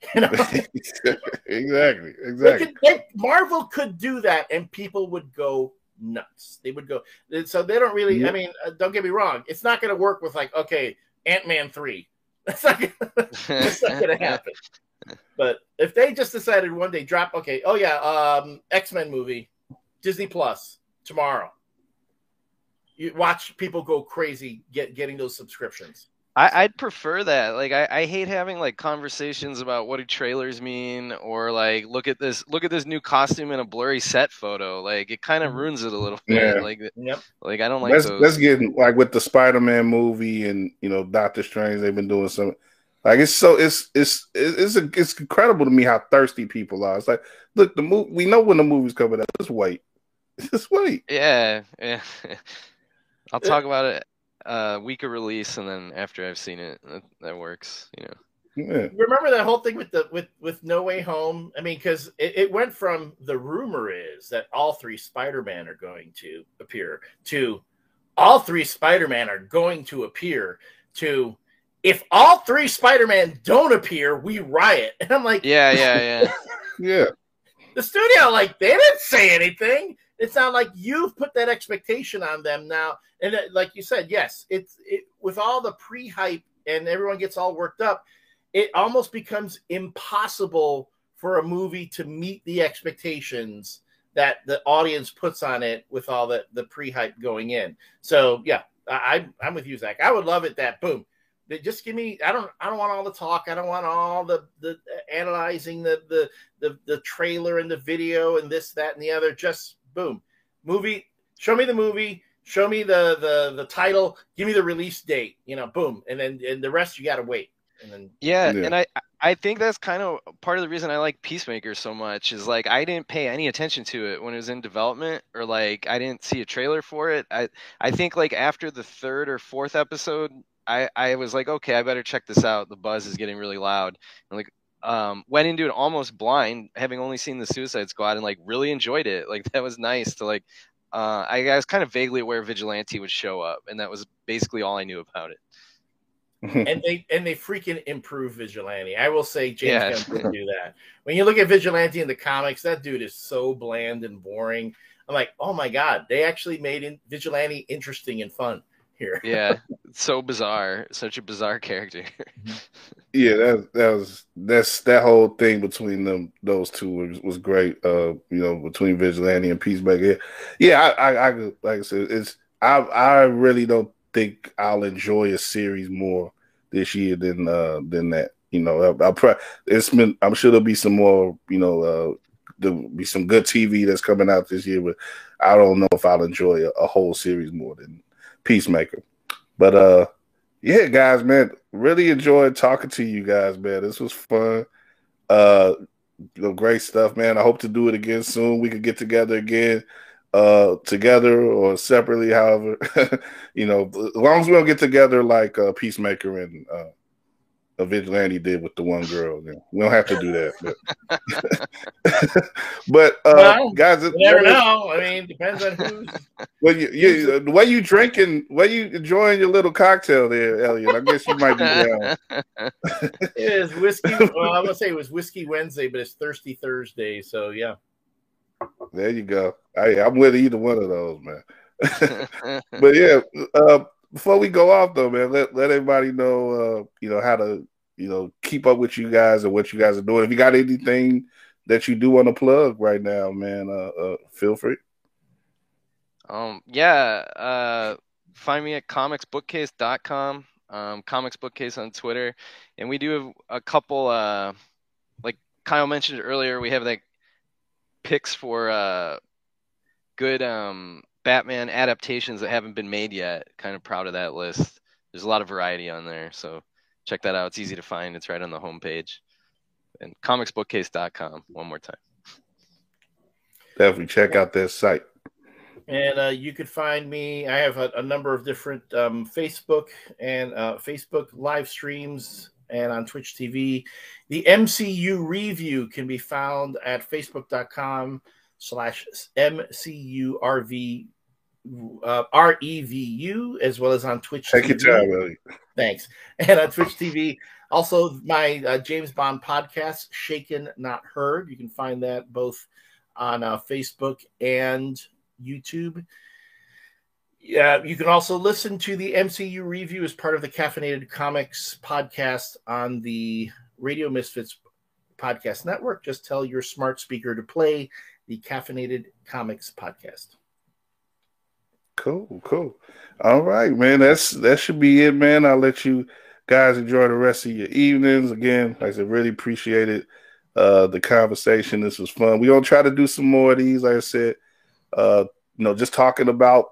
You know? exactly. Exactly. Could, they, Marvel could do that, and people would go nuts. They would go. So they don't really. I mean, uh, don't get me wrong. It's not going to work with like okay, Ant Man three. That's not. Gonna, that's not going to happen. But if they just decided one day drop, okay, oh yeah, um, X Men movie, Disney Plus tomorrow. You watch people go crazy get getting those subscriptions. I, would prefer that. Like, I, I hate having like conversations about what do trailers mean, or like look at this look at this new costume in a blurry set photo. Like, it kind of mm-hmm. ruins it a little bit. Yeah. Like, yep. like I don't like let's, those. Let's get like with the Spider-Man movie and you know Doctor Strange. They've been doing some. Like it's so it's it's it's a, it's incredible to me how thirsty people are. It's like, look, the movie. We know when the movie's coming out. Just wait. Just wait. Yeah, yeah. I'll talk about it uh, week of release, and then after I've seen it, that, that works. You know. Yeah. Remember that whole thing with the with with No Way Home? I mean, because it, it, went from the rumor is that all three Spider Man are going to appear to all three Spider Man are going to appear to if all three Spider Man don't appear, we riot. And I'm like, yeah, yeah, yeah, yeah. The studio, like, they didn't say anything. It's not like you've put that expectation on them now. And uh, like you said, yes, it's it, with all the pre hype and everyone gets all worked up. it almost becomes impossible for a movie to meet the expectations that the audience puts on it with all the the pre-hype going in. So yeah, I I'm with you, Zack. I would love it that boom. Just give me. I don't. I don't want all the talk. I don't want all the the uh, analyzing the the the, the trailer and the video and this that and the other. Just boom, movie. Show me the movie. Show me the the the title. Give me the release date. You know, boom, and then and the rest you got to wait. And then yeah, yeah, and I I think that's kind of part of the reason I like Peacemaker so much is like I didn't pay any attention to it when it was in development or like I didn't see a trailer for it. I I think like after the third or fourth episode, I I was like, okay, I better check this out. The buzz is getting really loud. And like um went into it almost blind, having only seen the Suicide Squad and like really enjoyed it. Like that was nice to like uh I, I was kind of vaguely aware Vigilante would show up and that was basically all I knew about it. and they and they freaking improve Vigilante. I will say James yeah. Gunn do that. When you look at Vigilante in the comics, that dude is so bland and boring. I'm like, oh my god, they actually made in, Vigilante interesting and fun here. yeah, so bizarre, such a bizarre character. yeah, that that was that's that whole thing between them those two was, was great. Uh, you know, between Vigilante and Peacemaker. Yeah, I, I, I like I said, it's I I really don't think I'll enjoy a series more this year than uh than that. You know, I'll, I'll pro- it's been I'm sure there'll be some more. You know, uh, there'll be some good TV that's coming out this year, but I don't know if I'll enjoy a, a whole series more than Peacemaker. But uh, yeah, guys, man, really enjoyed talking to you guys, man. This was fun. Uh, great stuff, man. I hope to do it again soon. We could get together again uh together or separately however you know as long as we don't get together like uh peacemaker and uh a vigilante did with the one girl we don't have to do that but, but uh well, guys you never know i mean depends on who's well you, you the way you drinking way you enjoying your little cocktail there elliot i guess you might be down it is whiskey well i'm gonna say it was whiskey wednesday but it's thirsty thursday so yeah there you go. I, I'm with either one of those, man. but yeah, uh, before we go off though, man, let let everybody know, uh, you know, how to, you know, keep up with you guys and what you guys are doing. If you got anything that you do want to plug right now, man, uh, uh, feel free. Um, yeah, uh, find me at comicsbookcase.com, um, comics bookcase on Twitter, and we do have a couple, uh, like Kyle mentioned earlier, we have like picks for uh, good um, Batman adaptations that haven't been made yet. Kind of proud of that list. There's a lot of variety on there, so check that out. It's easy to find. It's right on the homepage. And comicsbookcase.com. One more time. Definitely check out that site. And uh, you could find me. I have a, a number of different um, Facebook and uh, Facebook live streams and on Twitch TV. The MCU review can be found at facebook.com slash MCURV uh, REVU as well as on Twitch. Take TV. your time, Ellie. Thanks. And on Twitch TV. Also, my uh, James Bond podcast, Shaken Not Heard. You can find that both on uh, Facebook and YouTube. Yeah, you can also listen to the MCU review as part of the Caffeinated Comics podcast on the Radio Misfits podcast network. Just tell your smart speaker to play the Caffeinated Comics podcast. Cool, cool. All right, man. That's that should be it, man. I'll let you guys enjoy the rest of your evenings. Again, like I said, really appreciated uh the conversation. This was fun. We're gonna try to do some more of these, like I said. Uh, you know, just talking about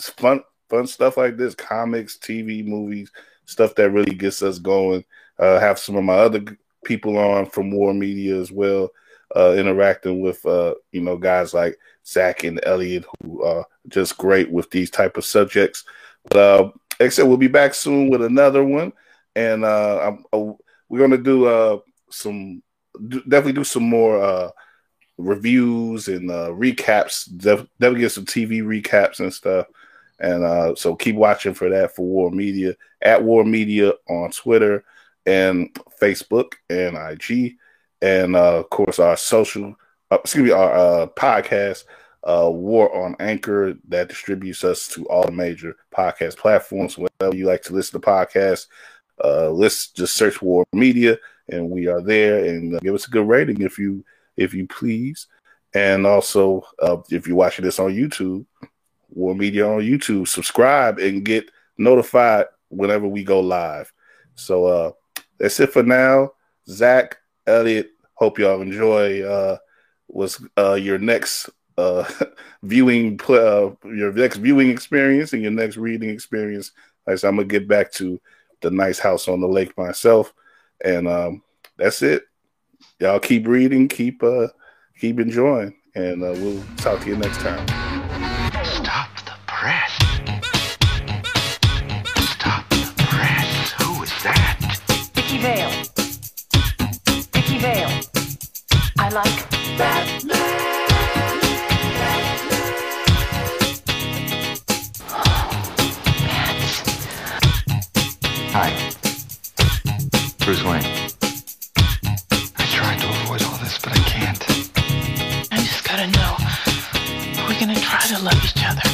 fun fun stuff like this, comics, TV, movies, stuff that really gets us going. Uh, have some of my other people on from War Media as well, uh, interacting with uh, you know guys like Zack and Elliot who are just great with these type of subjects. But uh, except we'll be back soon with another one, and uh, uh we're gonna do uh, some definitely do some more uh, reviews and uh, recaps. Def- definitely get some TV recaps and stuff. And uh, so keep watching for that for War Media at War Media on Twitter and Facebook and IG. And of course, our social, uh, excuse me, our uh, podcast, uh, War on Anchor, that distributes us to all the major podcast platforms. Wherever you like to listen to podcasts, uh, let's just search War Media, and we are there. And uh, give us a good rating if you if you please. And also, uh, if you're watching this on YouTube, War Media on YouTube, subscribe and get notified whenever we go live. So uh, that's it for now. Zack, Elliot, hope y'all enjoy. Uh, was uh, your next uh, viewing uh, your next viewing experience and your next reading experience. Like I'm gonna get back to the nice house on the lake myself, and um, that's it. Y'all keep reading, keep uh, keep enjoying, and uh, we'll talk to you next time. Stop the press. Stop the press. Who is that? Vicki Vale. Vicki Vale. I like Hi. Bruce Wayne. I tried to avoid all this, but I can't. I just gotta know. We're gonna try to love each other?